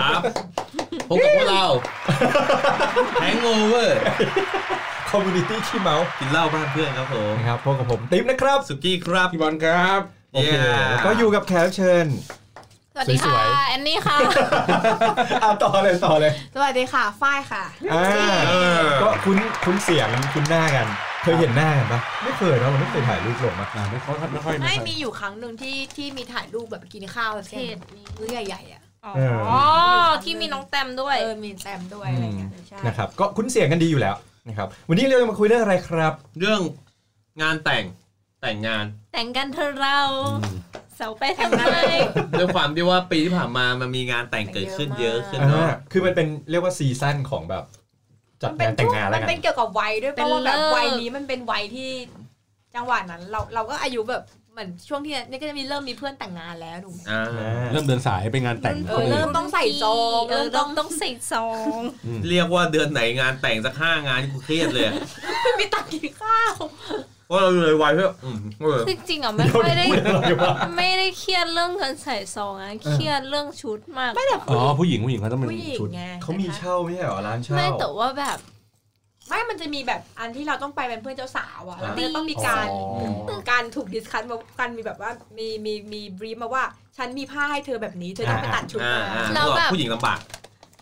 ครับพบกับพวกเรา Hangover Community ขี้เมา กินเหล้าบ้านเพื่อนครับผมนะครับพบกับผมติ๊มนะครับสุกี้ครับพี่บอลครับโอเค Yeah แล้วก็อยู่กับแขกรับเชิญ สวัสดีสค่ะวยแอนนี่ค่ะอะต่อเลยต่อเลยสวัสดีค่ะฝ้ายค่ะอ่าเออก็คุ้นคุ้นเสียงคุ้นหน้ากัน เคยเห็นหน้ากันปะไม่เคยเนอะเราไม่เคยถ่ายรูปลงมาอ่าไม่ค่อยไม่ค่อยไม่ค่อยมีอยู่ครั้งหนึ่งที่ที่มีถ่ายรูปแบบกินข้าวแบบเพเช่นจนี้มื้อใหญ่ๆอะ อ๋อเออที่มีน้องแต้มด้วยเออมีแซมด้วยอะไรเงี้ยใช่นะครับก็คุ้นเสียงกันดีอยู่แล้วนะครับวันนี้เราจะมาคุยเรื่องอะไรครับ เรื่องงานแต่งแต่งงาน แต่งกันเธอะเราอืมเสาไปทำไมด้วยความที่ว่าปีที่ผ่านมามันมีงานแต่งเกิดขึ้นเยอะขึ้นอ่าเนาะคือมันเป็นเรียกว่าซีซั่นของแบบจัดงานแต่งงานแล้วมันกันเป็นเกี่ยวกับวัยด้วยเพราะว่าแบบวัยนี้มันเป็นวัยที่จังหวะนั้นเราเราก็อายุแบบ เหมือนช่วงที่นี่ก็จะมีเริ่มมีเพื่อนแต่งงานแล้วหนูอ่าอ่าเริ่มเดินสายไปงานแต่งเออเริ่มต้องใส่ซองเออเริ่มต้ต้อองงต้องใส่ซองอืมเรียกว่าเดือนไหนงานแต่งสักห้างานกูเครียดเลยอะไม่มีตังค์กินข้าวเพราะเราเลยวัยเพื่ออืมเออจริงๆอะไม่ค่อยได้ไม่ได้เครียดเรื่องเงินใส่ซองอะเครียดเรื่องชุดมากไม่แต่อ๋อผู้หญิงผู้หญิงเขาต้องเป็นผู้หญิงชุดไงเขามีเช่าไม่ใช่เหรอร้านเช่าไม่แต่ว่าแบบ ไม่มันจะมีแบบอันที่เราต้องไปเป็นเพื่อนเจ้าสาวอะแล้วมันจะต้องมีอ๋อการการถูก discuss มาการมีแบบว่ามีมีมี brief มาว่าฉันมีผ้าให้เธอแบบนี้เธอต้องไปตัดชุดอ่ามาอ่าแล้วแบบผู้หญิงลำบาก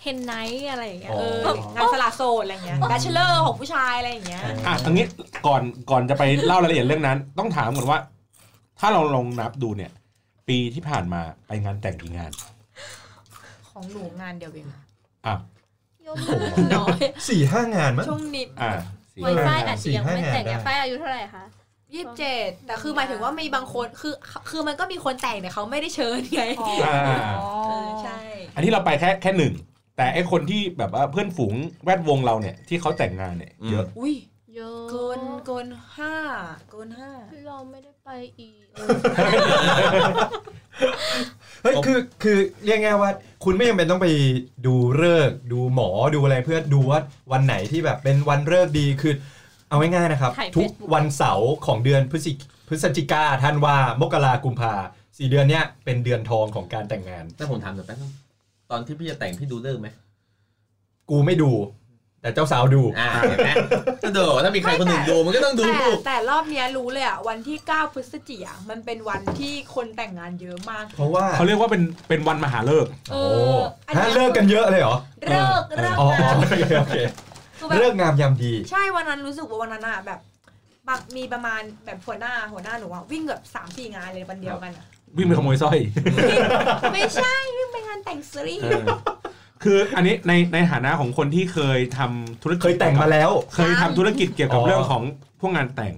hen night อะไรอย่างเงี้ยอ๋เออองานสละโสดอะไรเงี้ย bachelor ของผู้ชายอะไรอย่างเงี้ยอะตรงนี้ก่อนก่อนจะไปเล่ารายละเอียดเรื่องนั้น ต้องถามก่อนว่า ถ้าเราลองนับดูเนี่ย ปีที่ผ่านมาไปงานแต่งกี่งาน ของหนูงานเดียวเองอะ อะยมน้อยสี่ห้างานมั้งช่วงนี้อ่าสี่ไวไฟอาจจะยังไม่แต่งสี่เนี่ยห้างานได้ไฟอายุเท่าไหร่คะยี่สิบเจ็ดแต่คือหมายถึงว่ามีบางคนคือคือมันก็มีคนแต่งแต่เขาไม่ได้เชิญไงอ่าเออใช่ อันนี้เราไปแค่แค่หนึ่งแต่ไอคนที่แบบว่าเพื่อนฝูงแวดวงเราเนี่ยที่เขาแต่งงานเนี่ยเยอะอุ้ย เยอะเกินเกินห้าเกินห้าเราไม่ได้ไปอีกเฮ้ยคือคือเรียกง่ายว่า คุณไม่จำเป็นต้องไปดูเลิกษ์ดูหมอดูอะไรเพื่อดูว่าวันไหนที่แบบเป็นวันเลิกษ์ดีคือเอาง่ายๆนะครับถ่ายทุก Facebook วันเสาร์ของเดือนพฤศจิพฤศจิกาธันวามกรากุมภาสี่เดือนเนี้ยเป็นเดือนทองของการแต่งงานแต่ผมถามหน่อยแป๊บนึงตอนที่พี่จะแต่งพี่ดูเลิกษ์ไหมกูไม่ดู แต่เจ้าสาวดูอ่าเห็นไหมก็เดี๋ยวถ้ามีใครคนหนึ่งดูมันก็ต้องดู แต่แต่รอบเนี้ยรู้เลยอะวันที่ 9 พฤศจิกายนมันเป็นวันที่คนแต่งงานเยอะมาก เพราะว่าเขาเรียกว่าเป็นเป็นวันมหาฤกษ์เอโอ้ออันฮะเนี้ยเลิกกันเยอะเลยเหรอเลิกเลิกอ๋อนะโอเคโอเคคือแบบ เลิกงามยามดี ใช่วันนั้นรู้สึกว่าวันนั้นอะแบบบางมีประมาณแบบหัวหน้าหัวหน้าหนูอะวิ่งแบบสามสี่งานเลยวันเดียวกันอะวิ่งไปขโมยสร้อย ไม่ใช่วิ่งไปงานแต่งซีรีส์เออ คืออันนี้ในในฐานะของคนที่เคยทำธุรกิจเคยแต่งมาแล้ว เคยทำธุรกิจเกี่ยวกับอ๋อ เรื่องของพวกงานแต่ง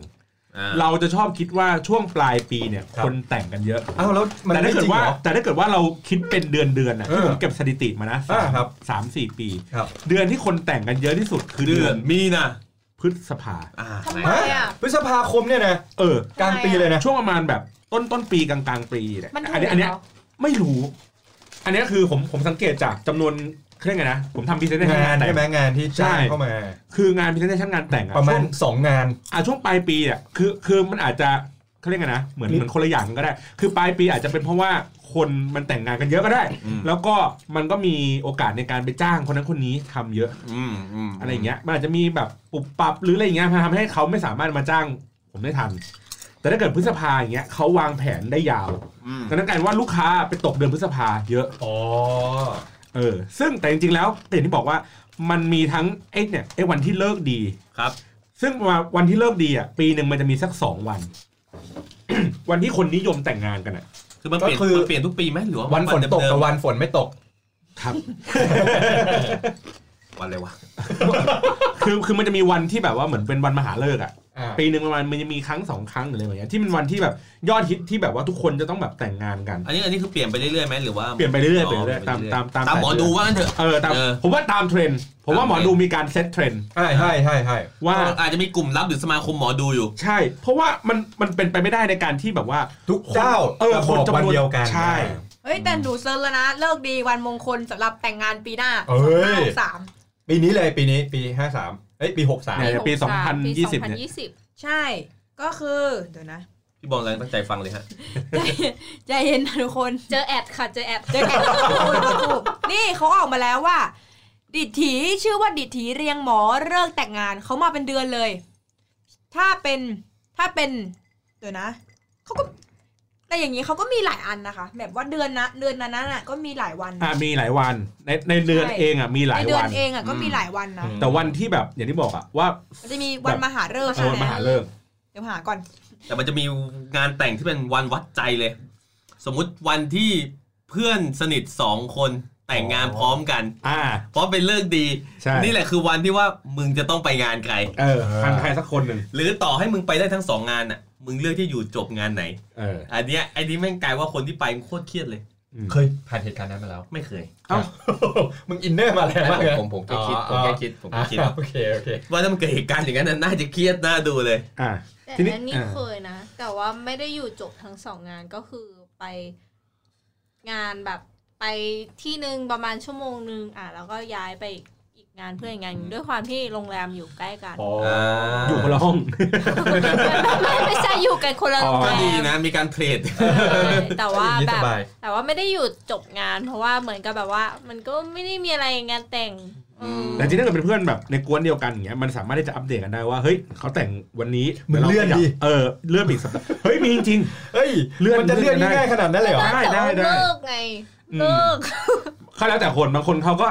อ่า เราจะชอบคิดว่าช่วงปลายปีเนี่ยครับ คนแต่งกันเยอะ อ้าวแล้วมันแต่ไม่ถ้าเกิจดริงว่าเหรอ แต่ถ้าเกิดว่าเราคิดเป็นเดือนเดือนๆนะเออที่ผมเก็บสถิติมานะอ่าสามครับ สามสี่ปี ครับ เดือนที่คนแต่งกันเยอะที่สุดคือเดืเดืออนนมีนะพฤษภา อ่า ทำไมอะพฤษภาคมเนี่ยนะเออ กลางปีเลยนะ ช่วงประมาณแบบต้นต้นปีกลางกลางๆปีเนี่ยมันถูอักนี้อันเนี้ยเหรอ ไม่รู้ อันเนี้ยคือผมผมสังเกตจากจำนวนเครื่องไงนะ ผมทำพิเศษงานแต่ใช่ไหมงานที่จ้างใช่เข้ามา คืองานพิเศษงานแต่งอะประมาณช่วงสองงานอะช่วงปลายปีเนี่ยคือคือมันอาจจะเขาเรียกไงนะเหมือนเหมือนคนละอย่างกันก็ได้ คือปลายปีอาจจะเป็นเพราะว่าคนมันแต่งงานกันเยอะก็ได้อืมแล้วก็มันก็มีโอกาสในการไปจ้างคนนั้นคนนี้ทำเยอะอืมอืมอะไรอย่างเงี้ยมันอาจจะมีแบบปุบปับหรืออะไรอย่างเงี้ยทำให้เขาไม่สามารถมาจ้างผมได้ทัน แต่ถ้าเกิดพฤษภาอย่างเงี้ยเขาวางแผนได้ยาวอืมดังนั้นกลายเป็นว่าลูกค้าไปตกเดือนพฤษภาเยอะอ๋อเออ ซึ่งแต่จริงๆแล้วอย่างที่บอกว่ามันมีทั้งไอ้เนี่ยไอ้วันที่เลิกดีครับ ซึ่งวันที่เลิกดีอะปีหนึ่งมันจะมีสักสองวัน วันที่คนนิยมแต่งงานกันอะคือมันเปลี่ยนก็คือมันเปลี่ยนทุกปีไหมหรือว่าวันฝนตกเดิกับมวันฝนไม่ตกครับๆวันอะไรวะ คือคือมันจะมีวันที่แบบว่าเหมือนเป็นวันมหาฤกษ์อะอ่า ปีหนึ่งประมาณมันจะมีครั้งสองครั้งหรืออะไรแบบเนี้ยที่เป็นวันที่แบบยอดฮิตที่แบบว่าทุกคนจะต้องแบบแต่งงานกัน อันนี้อันนี้คือเปลี่ยนไปเรื่อยๆไหมหรือว่าเปลี่ยนไปเรื่อยๆเปลี่ยนไปเรื่อยๆตามตามตามตามหมอดูว่างั้นเถอะเออตามเออผมว่าตามเทรนด์ผมว่าหมอตามเทรนด์ดูมีการ set trend ใช่ใช่ใช่ใช่ว่าอาจจะมีกลุ่มลับหรือสมาคมหมอดูอยู่ ใช่ เพราะว่ามันมันเป็นไปไม่ได้ในการที่แบบว่าทุกเจ้าเออจะคนบอกจำนวนวันเดียวกันใช่เฮ้ยแต่หนู search แล้วนะฤกษ์ดีวันมงคลสำหรับแต่งงานปีหน้าเอ้ยสามปีนี้เลยปีนี้ปีห้าสาม เอ้ยปีหกสามเนี่ยปีปี 2020เนี่ย2020 ใช่ ก็คือ เดี๋ยวนะ พี่บอลอะไรตั้งใจฟังเลยฮะใจเย็นนะทุกคน เจอแอดค่ะ เจอแอดเจอกันถูกนี่เขาออกมาแล้วว่า ดิดถีชื่อว่าดิดถีเรียงหมอเลิกแต่งงานเขามาเป็นเดือนเลย ถ้าเป็นถ้าเป็น เดี๋ยวนะเขาก็ แต่อย่างนี้เขาก็มีหลายอันนะคะ แบบว่าเดือนนะเดือนนั้นน่ะก็มีหลายวันอะมีหลายวันในในเดือนใช่เองอะมีหลาในยเดือวันน เองอะก็มีอืมหลายวันนะแต่วันที่แบบอย่างที่บอกอะว่ามันจะมีวันมหาฤกษ์เอใช่อไหมมหาเลิกษ์ เดี๋ยวหาก่อน แต่มันจะมีงานแต่งที่เป็นวันวัดใจเลย สมมุติวันที่เพื่อนสนิทสองคนแต่งงานพร้อมกัน อ่า เพราะเป็นฤกษ์ดี ใช่ นี่แหละคือวันที่ว่ามึงจะต้องไปงานใคร เออทางใครสักคนหนึ่งหรือต่อให้มึงไปได้ทั้งสองงานน่ะ มึงเลือกที่อยู่จบงานไหนเอออันเนี้ยไอ้นี้แม่งกลายว่าคนที่ไปโคตรเครียดเลยอืมเคยผ่านเหตุการณ์นั้นมาแล้ว ไม่เคยเอ้ามึง inner มาแรงมากเลยผมผมแค่คิดผมแค่คิดผมแค่คิดอ่าโอเคโอเคว่าถ้ามันเกิดเหตุการณ์อย่างนั้นน่ะน่าจะเครียดน่าดูเลย อ่าแต่ทีนี้อันนี้อ่าเคยนะ แต่ว่าไม่ได้อยู่จบทั้งสองงานก็คือไปงานแบบไปที่หนึ่งประมาณชั่วโมงหนึ่งอะแล้วก็ย้ายไปอีก งานเพื่ออีกงานหนึ่งด้วยความที่โรงแรมอยู่ใกล้กันอ๋ออยู่คนละห้องไม่ไม่ใช่อยู่กันคนละโรงก็แรดีมนะมีการเพลทใช่แต่ว่าอย่างนี้แบสบบายแต่ว่าไม่ได้อยู่จบงาน เพราะว่าเหมือนกับแบบว่า มันก็ไม่ได้มีอะไรงานแต่งอืมแต่จริงๆถ้าเกิดเป็นเพื่อนแบบในกวนเดียวกันอย่างเงี้ยมันสามารถที่จะอัปเดตกันได้ว่าเฮ้ยเขาแต่งวันนี้มึงเลื่อนดิเออเลื่อนไปอีกสัปดาห์เฮ้ยมีจริงเฮ้ยเลื่อนมันจะเลื่อนเลื่อนได้ง่ายขนาดนั้นเลยเหรอได้ได้ได้แต่ว่าเลิกไงอืมเลิกๆเขาแล้วแต่คนบางคนเขาก็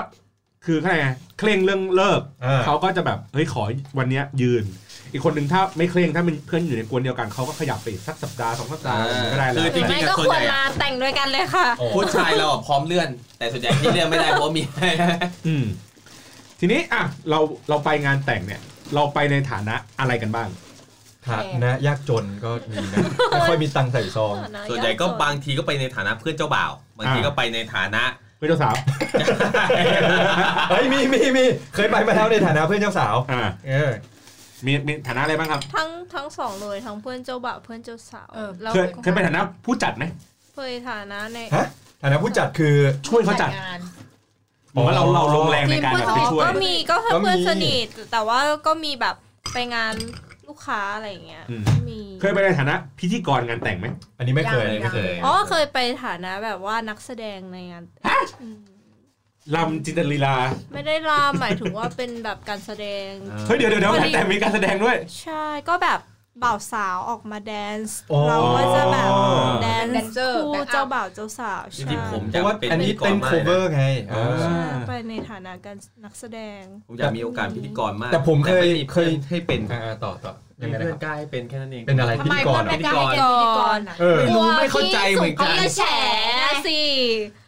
คือใครไงเคร่งเรื่องเลิกอ่าเขาก็จะแบบเฮ้ยขอวันเนี้ยยืน อีกคนหนึ่งถ้าไม่เคร่งถ้าเป็นเพื่อนอยู่ในกวนเดียวกันเขาก็ขยับไปอีกสักสัปดาห์สองสัปดาห์อะไรอย่างเงี้ยก็ได้คืแล้วอจริงๆไม่ก็ส่วนควใหญ่รลาแต่งด้วยกันเลยค่ะโอ้ผู้ชายเราอะพร้อมเลื่อน แต่ส่วนใหญ่ที่เลื่อนไม่ได้เพราะมี อืมทีนี้อะเราเราไปงานแต่งเนี่ย เราไปในฐานะอะไรกันบ้าง ฐานะยากจนก็มีนะไม่ค่อยมีตังค์ใส่ซอง ส่วนใหญ่ก็บางทีก็ไปในฐานะเพื่อนเจ้าบ่าว บางทีก็ไปในฐานะเพื่อนเจ้าสาวเฮ้ยมีมีมีเคยไปมาแล้วในฐานะเพื่อนเจ้าสาวอ่าเออมีมีฐานะอะไรบ้างครับ ทั้งทั้งสองเลยทั้งเพื่อนเจ้าบ่าวเพื่อนเจ้าสาวเออแล้วเคยเคยเป็นฐานะผู้จัดไหมเคยฐานะในฮะฐานะผู้จัดคือช่วยเขาจัดงานผมว่าเราเราลงแรงในการแบบไปช่วยก็มีก็ก็มีเพื่อนสนิทแต่ว่าก็มีแบบไปงาน ลูกค้าอะไรอย่างเงี้ยอืม มี เคยไปในฐานะพิธีกรงานแต่งไหมอันนี้ไม่เคยยัง ไม่เคย อ๋อเคยไปฐานะแบบว่านักแสดงในงานอืมลำจินตลีลาไม่ได้รามหมายถึงว่าเป็นแบบการแสดง เฮ้ยเดี๋ยวเดี๋ยวเดี๋ยวงานแต่งมีการแสดงด้วย ใช่ก็แบบ บ่าวสาวออกมาแดนซ์อ๋อเราก็จะแบบแดนแดนซ์เซอร์คู่แบ็คอัพเจ้าบ่าวเจ้าสาวจใช่ริงๆผมเพอยากราะว่าเป็นอันนี้พิธีกเต้รนมาก cover ไงเออใช่ไปในฐานะการนักแสดงผมอยากมีโอกาสพิธีกรมาก แต่ผมเคยไม่มีเคยให้เป็นอ่าต่อต่อ ยัมีงไงนะเพื่คอรับนกล้าให้เป็นแค่นั้นเองเป็นอะไรทำพิไมธีกเพื่อรนเหรไม่อกล้าให้เป็นพิธีกรอะเออไม่รู้ไม่เข้าใจเหมือนกันกลัวพี่สุกี้ส่งเขามาแฉสิ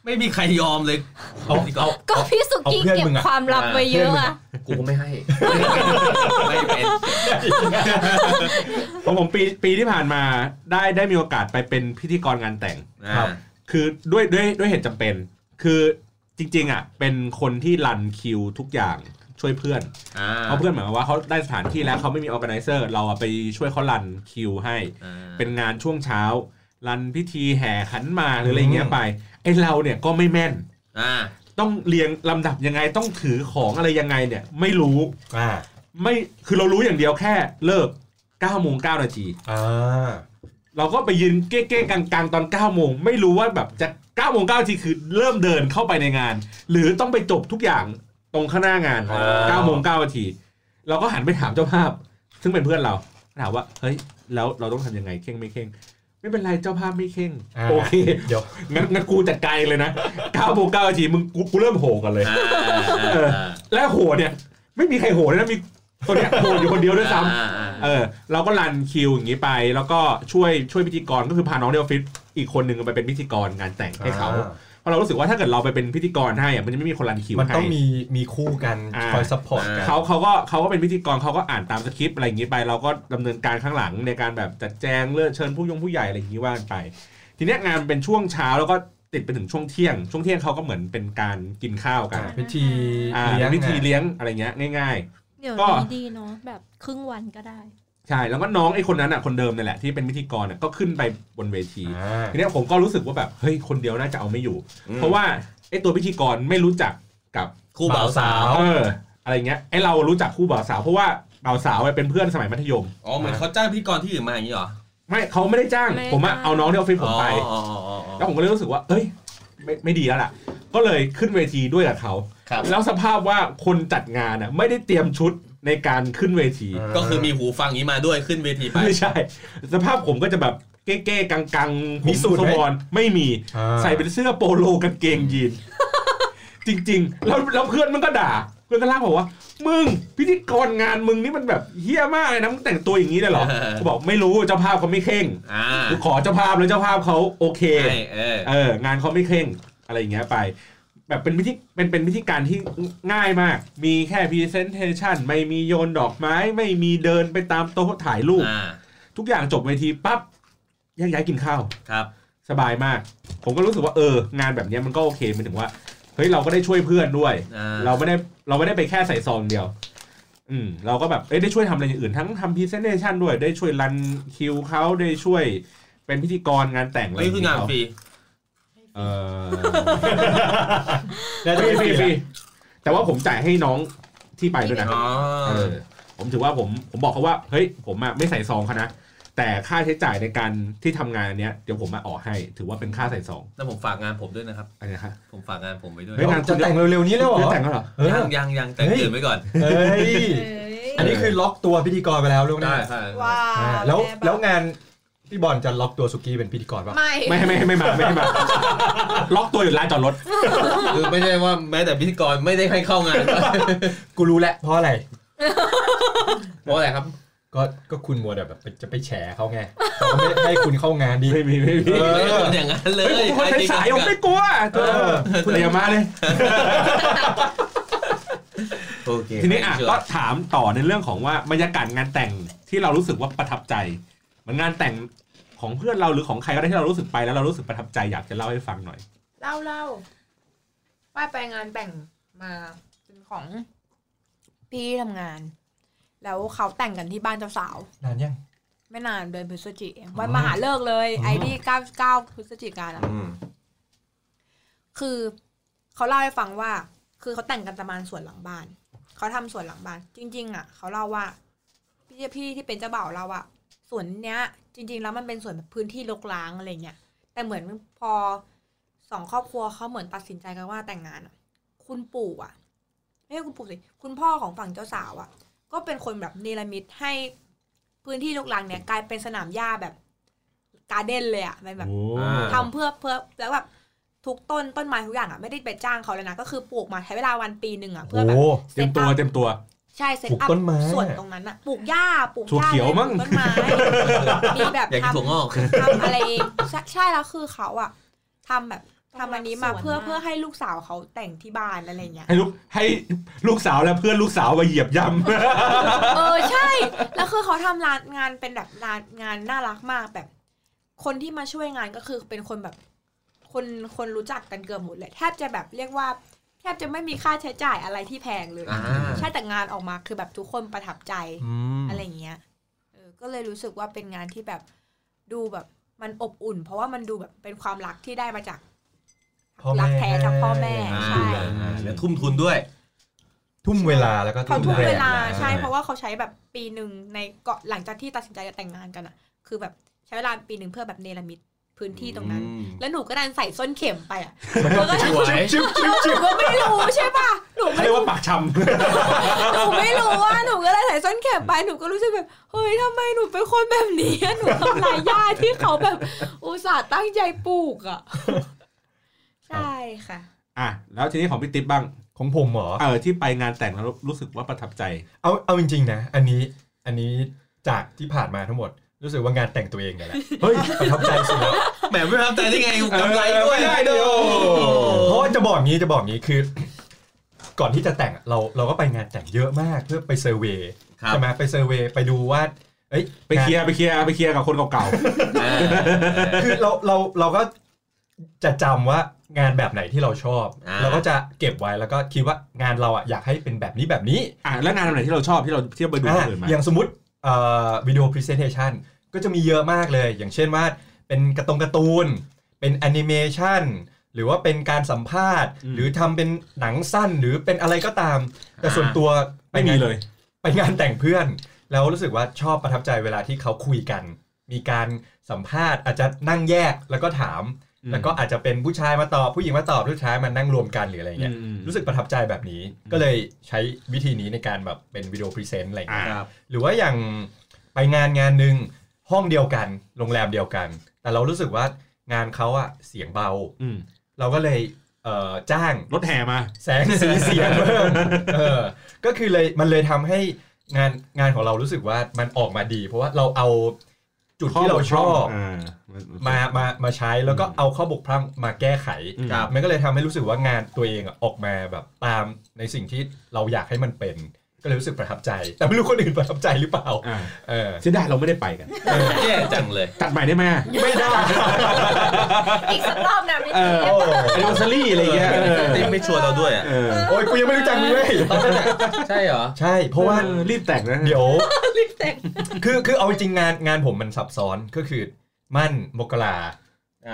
ไม่มีใครยอมเลยเอาพิธีกรเอาก็พี่สุกี้เอาเพื่อนเก็บมึงอะความลับไว้เยอะอะกูก็ไม่ให้ไม่เป็นของผมปีปีที่ผ่านมาได้ได้มีโอกาสไปเป็นพิธีกรงานแต่งครับ คือด้วยด้วยด้วยเหตุจำเป็น คือจริงๆอะเป็นคนที่รันคิวทุกอย่าง ช่วยเพื่อนอ่าเพราะเพื่อนหมายความว่าเขาได้สถานที่แล้วเขาไม่มีออ g a แก z นเซอร์เราอะไปช่วยเขารันคิวให้อ่าเป็นงานช่วงเช้า รันพิธีแห่ขันหมากหรืออะไรอย่างเงี้ยไปไอเราเนี่ยก็ไม่แม่นอ่าต้องเรียงลำดับยังไงต้องถือของอะไรยังไงเนี่ย ไม่รู้อ่าไม่คือเรารู้อย่างเดียวแค่เลิก9โมง9นาทีอ่าเราก็ไปยืนเก้ๆกลางๆตอน9โมงไม่รู้ว่าแบบจะ9โมง9นาทีคือเริ่มเดินเข้าไปในงาน หรือต้องไปจบทุกอย่าง ตรงข้างหน้างานอ่า9โมง9นาที เราก็หันไปถามเจ้าภาพ ซึ่งเป็นเพื่อนเราถามว่าเฮ้ยแล้วเราต้องทำยังไงเข่งไม่เข่งไม่เป็นไรเจ้าภาพไม่เข่งาโอเคเดี๋ยวงั้นงั้นกูจัดการเลยนะ9โมง9นาทีมึงกูกูเริ่มโห่กันเลยอ่าอ่าเออและโหเนี่ย ไม่มีใครโห่เลยนะมีตัวเนี้ยโห่อยู่คนเดียวด้วยซ้ำอ่าอ่าเออ เราก็ run คิวอย่างนี้ไป แล้วก็ช่วยช่วยพิธีกรก็คือพาน้องในออฟฟิศอีกคนหนึ่งไปเป็นพิธีกรงานแต่งให้เขา เพราะเรารู้สึกว่าถ้าเกิดเราไปเป็นพิธีกรให้อะมันจะไม่มีคน run คิวมันให้ต้องมีมีคู่กันอ่า คอย support กันเขาเขาก็เขาก็เป็นพิธีกรเขาก็อ่านตามสคริปต์อะไรอย่างนี้ไป เราก็ดำเนินการข้างหลังในการแบบจัดแจงเลือกเชิญผู้ยงผู้ใหญ่อะไรอย่างนี้ว่ากันไป ทีเนี้ยงานเป็นช่วงเช้าแล้วก็ติดไปถึงช่วงเที่ยง ช่วงเที่ยงเขาก็เหมือนเป็นการกินข้าวกันอ่าพิธีอ่าเลี้ยงพิธีอะเลี้ยงอะไรเงี้ยง่ายเดี๋ยวก็ นี้ดีเนาะแบบครึ่งวันก็ได้ๆ ใช่แล้วก็น้องไอ้คนนั้นอะคนเดิมนี่แหละที่เป็นพิธีกรอะก็ขึ้นไปบนเวทีอ่าทีเนี้ยผมก็รู้สึกว่าแบบเฮ้ยคนเดียวน่าจะเอาไม่อยู่อืมเพราะว่าไอ้ตัวพิธีกรไม่รู้จักกับคู่บ่าวสาวเอออะไรเงี้ยไอ้เรารู้จักคู่บ่าวสาวเพราะว่าบ่าวสาวเป็นเพื่อนสมัยมัธยมอ๋อเหมือนเขาจ้างพิธีกรที่อื่นมาอย่างนี้เหรอไม่เขาไม่ได้จ้างไม่ได้ผมอะจ้างเอาน้องที่ออฟฟิศผมไปอ๋ออ๋ออ๋ออ๋อแล้วผมก็เลยรู้สึกว่า เอ้ย ไม่ไม่ดีแล้วล่ะ ก็เลยขึ้นเวทีด้วยกับเขาครับแล้วสภาพว่าคนจัดงานอะไม่ได้เตรียมชุด ในการขึ้นเวที ก็คือมีหูฟังนี้มาด้วยขึ้นเวทีไป ไม่ใช่ สภาพผมก็จะแบบเก้ๆกังๆมีสูทไหมสวอนไม่มีอ่าใส่เป็นเสื้อโปโลกางเกงยีน จริง ๆ แล้วแล้วเพื่อนมันก็ด่า เพื่อนก็ลากบอกว่า มึงพิธีกรงานมึงนี่มันแบบเฮี้ยมากเลยนะมึงแต่งตัวอย่างนี้เลยเหรอเออกูบอกไม่รู้เจ้าภาพเขาไม่เข่งอ่ากูขอเจ้าภาพแล้วเจ้าภาพเขาโอเคใช่เออเอองานเขาไม่เคร่งอะไรอย่างเงี้ยไป แบบเป็นวิธีเป็นเป็นวิธีการที่ง่ายมาก มีแค่ presentation ไม่มีโยนดอกไม้ ไม่มีเดินไปตามโต๊ะถ่ายรูป อ่าทุกอย่างจบเวทีปั๊บแยกย้ายกินข้าว ครับสบายมาก ผมก็รู้สึกว่าเอองานแบบเนี้ยมันก็โอเคหมายถึงว่าเฮ้ยเราก็ได้ช่วยเพื่อนด้วย อ่า เราไม่ได้เราไม่ได้ไปแค่ใส่ซองเดียว อืม เราก็แบบเอ้ยได้ช่วยทำอะไรอย่างอื่นทั้งทำ presentation ด้วยได้ช่วย run คิวเขาได้ช่วยเป็นพิธีกร งานแต่งอะไรนี่คืองานฟรี เออน่าจะฟรีไม่ฟรีฟฟรีรีแต่ว่าผมจ่ายให้น้องที่ไปด้วยนะอ๋อเออผมถือว่าผมผมบอกเขาว่า เฮ้ย ผมอะไม่ใส่ซองเขานะแต่ค่าใช้จ่ายในการที่ทำงานอันเนี้ยเดี๋ยวผมมาออกให้ ถือว่าเป็นค่าใส่ซองแล้วผมฝากงานผมด้วยนะครับอะไรนะฮะผมฝากงานผมไว้ด้วยเฮ้ยงานจะแต่งเร็วๆนี้แล้วเหรอจะแต่งแล้วเหรอเออยังยังยังแต่งเฮ้ยตื่นไว้ก่อนเฮ้ยเอ้ยอันนี้คือล็อกตัวพิธีกรไปแล้วลูกนะได้ค่ะว้าอ่าวแล้วแล้วงาน พี่บอลจะล็อกตัวสุกี้เป็นพิธีกรป่ะ ไม่ ไม่ไม่ไม่มาไม่มาล็อกตัวอยู่ร้านจอดรถ คือไม่ใช่ว่าแม้แต่พิธีกรไม่ได้ให้เข้างาน กูรู้แล้วเพราะอะไร เพราะอะไรครับ ก็ก็คุณมัวแต่แบบจะไปแฉเขาไงเขาก็ไม่ให้คุณเข้างานดีไม่มีไม่มีเออไม่ได้เป็นอย่างนั้นเลเฮ้ยยผมคนใช้สายผมไม่กลัวเออคุณอย่ามาเลยโอเคทีนี้อะก็ถามต่อในเรื่องของว่าบรรยากาศงานแต่งที่เรารู้สึกว่าประทับใจเหมันงานแต่ง ของเพื่อนเราหรือของใครก็ได้ที่เรารู้สึกไปแล้วเรารู้สึกประทับใจอยากจะเล่าให้ฟังหน่อย เล่าเล่าป้ายไปงานแต่งมาเป็นของพี่ที่ทำงาน แล้วเขาแต่งกันที่บ้านเจ้าสาวนานยัง ไม่นานเดือนพฤศจิกายนวันมหาเลิกษ์เลย ไอ้ที่เก้าเก้าพฤศจิกายนอะอืมคือเขาเล่าให้ฟังว่า คือเขาแต่งกันประมาณส่วนหลังบ้านเขาทำส่วนหลังบ้าน จริง ๆ อะเขาเล่าว่า พี่พี่ที่เป็นเจ้าบ่าวเราอะ ส่วนเนี้ย จริง ๆ แล้วมันเป็นส่วนแบบพื้นที่รกร้างอะไรเงี้ยแต่เหมือนพอสองครอบครัวเขาเหมือนตัดสินใจกันว่าแต่งงานอะคุณปู่อะไม่ใช่คุณปู่สิคุณพ่อของฝั่งเจ้าสาวอะก็เป็นคนแบบเนรมิตให้พื้นที่รกร้างเนี้ยกลายเป็นสนามหญ้าแบบการ์เด้นเลยอะเป็นแบบทำเพื่อเพื่อแล้วแบบทุกต้นต้นไม้ทุกอย่างอะไม่ได้ไปจ้างเขาเลยนะ ก็คือปลูกมาใช้เวลาวันปีหนึ่งอะเพื่อแบบโอ้เต็มตัวเต็มตัว ใช่เซตปลูกอัพต้นไม้ส่วนตรงนั้นอะปลูกหญ้าปลูกถั่วหญ้าเขียวลมั้งปลูกต้นไม้มีแบบอยากกินทำถั่วงอกทำอะไรเองใช่ใช่แล้วคือเขาอะทำแบบทำอันนี้มาเพื่อเพื่อให้ลูกสาวเขาแต่งที่บ้านอะไรเงี้ยให้ลูกให้ลูกสาวและเพื่อนลูกสาวมาเหยียบย่ำเออใช่ แล้วคือเขาทำงานงานเป็นแบบงานงานน่ารักมากแบบ คนที่มาช่วยงานก็คือเป็นคนแบบ คนคนรู้จักกันเกือบหมดเลยแทบจะแบบเรียกว่า แทบจะไม่มีค่าใช้จ่ายอะไรที่แพงเลยอ่าใช่แต่งานออกมาคือแบบทุกคนประทับใจอืมอะไรอย่างเงี้ยเออก็เลยรู้สึกว่าเป็นงานที่แบบดูแบบมันอบอุ่น เพราะว่ามันดูแบบเป็นความรักที่ได้มาจากพ่อแม่รักแท้จากพ่อแม่อ่าใช่อ่าแล้วทุ่มทุนด้วย ทุ่มเวลาแล้วก็เขาทุกแรงเวลานะใช่เพราะว่าเขาใช้แบบปีหนึ่งในเกาะหลังจากที่ตัดสินใจจะแต่งงานกันอะ คือแบบใช้เวลาปีหนึ่งเพื่อแบบเนรมิต พื้นที่ตรงนั้นอืมแล้วหนูก็ดันใส่ส้นเข็มไปอะมันก็แล้วก็สวยจิ๊บจิ๊บหนูก็ไม่รู้ใช่ป่ะหนูเขาไม่เรียกว่าปากชหนูไม่รู้ว่าหนูก็เลยใส่ส้นเข็มไปหนูก็รู้สึกแบบเฮ้ยทำไมหนูเป็นคนแบบนี้อะหนูทำลายหญ้าที่เขาแบบ อุตส่าห์ตั้งใจปลูกอะใช่ค่ะำอะแล้วทีนี้ของพี่ติ๊บบ้างของผมเหรอเออที่ไปงานแต่งแล้วรู้สึกว่าประทับใจ เอาเอาจริงๆนะ อันนี้อันนี้จากที่ผ่านมาทั้งหมด รู้สึกว่างานแต่งตัวเองเนี่ยแหละ เฮ้ยประทับใจสุดแล้วแหมไม่ประทับใจได้ไงกำไรด้วยไม่ได้เดี๋ยวเพราะว่าจะบอกงี้จะบอกงี้คือ ก่อนที่จะแต่งเราเราก็ไปงานแต่งเยอะมากเพื่อไป survey ครับ ใช่ไหมไป survey ไปดูว่าเอ้ยไปเคลียร์ไปเคลียร์ไปเคลียร์กับคนเก่าอ่าคือเราเราเราก็จะจำว่างานแบบไหนที่เราชอบ อ่า เราก็จะเก็บไว้แล้วก็คิดว่างานเราอะอยากให้เป็นแบบนี้แบบนี้ ๆอะแล้วงานอะไรที่เราชอบที่เราเที่ยวไปดูคนอื่นมาอย่างสมมติเอ่อวิดีโอ presentation ก็จะมีเยอะมากเลย อย่างเช่นว่าเป็นกระตงการ์ตูน เป็นแอนิเมชันหรือว่าเป็นการสัมภาษณ์ หรือทำเป็นหนังสั้นหรือเป็นอะไรก็ตาม แต่ส่วนตัวปไม่มีงานเลย ไปงานแต่งเพื่อน แล้วรู้สึกว่าชอบประทับใจเวลาที่เขาคุยกัน มีการสัมภาษณ์อาจจะนั่งแยกแล้วก็ถามอืมแล้วก็อาจจะเป็นผู้ชายมาตอบผู้หญิงมาตอบผู้ชายมานั่งรวมกันหรืออะไรเงี้ยอืมรู้สึกประทับใจแบบนี้ ก็เลยใช้วิธีนี้ในการแบบเป็นวิดีโอพรีเซนต์อะไรอ่าเงี้ยครับหรือว่าอย่างไปงานงานหนึ่ง ห้องเดียวกันโรงแรมเดียวกัน แต่เรารู้สึกว่างานเขาอะเสียงเบาอืมเราก็เลยเอ่อจ้างรถแห่มา แสงสีเสียงเพิ่มเออก็คือเลยมันเลยทำให้งานงานของเรารู้สึกว่ามันออกมาดี เพราะว่าเราเอาจุดที่เราชอบอ่า มามามาใช้แล้วก็เอาข้อบกพร่องมาแก้ไขอืมครับมันก็เลยทำให้รู้สึกว่างานตัวเองอะออกมาแบบตามในสิ่งที่เราอยากให้มันเป็น ก็เลยรู้สึกประทับใจ แต่ไม่รู้คนอื่นประทับใจหรือเปล่าอ่าเออเสียดายเราไม่ได้ไปกันแย่จังเลยจัดใหม่ได้ไหมไม่ได้ อีกสักรอบนะพี่เออโอ้แอนนิวซารี่อะไรเงี้ยเออนี่ไม่ชวนเราด้วยอะเออโอ้ยกูยังไม่รู้จักมึงเลยใช่เหรอ ใช่ เพราะว่าออรีบแต่งนะ เดี๋ยวรีบแต่งคือคือเอาจริงงานงานผมมันซับซ้อนก็คือมั่นมกรา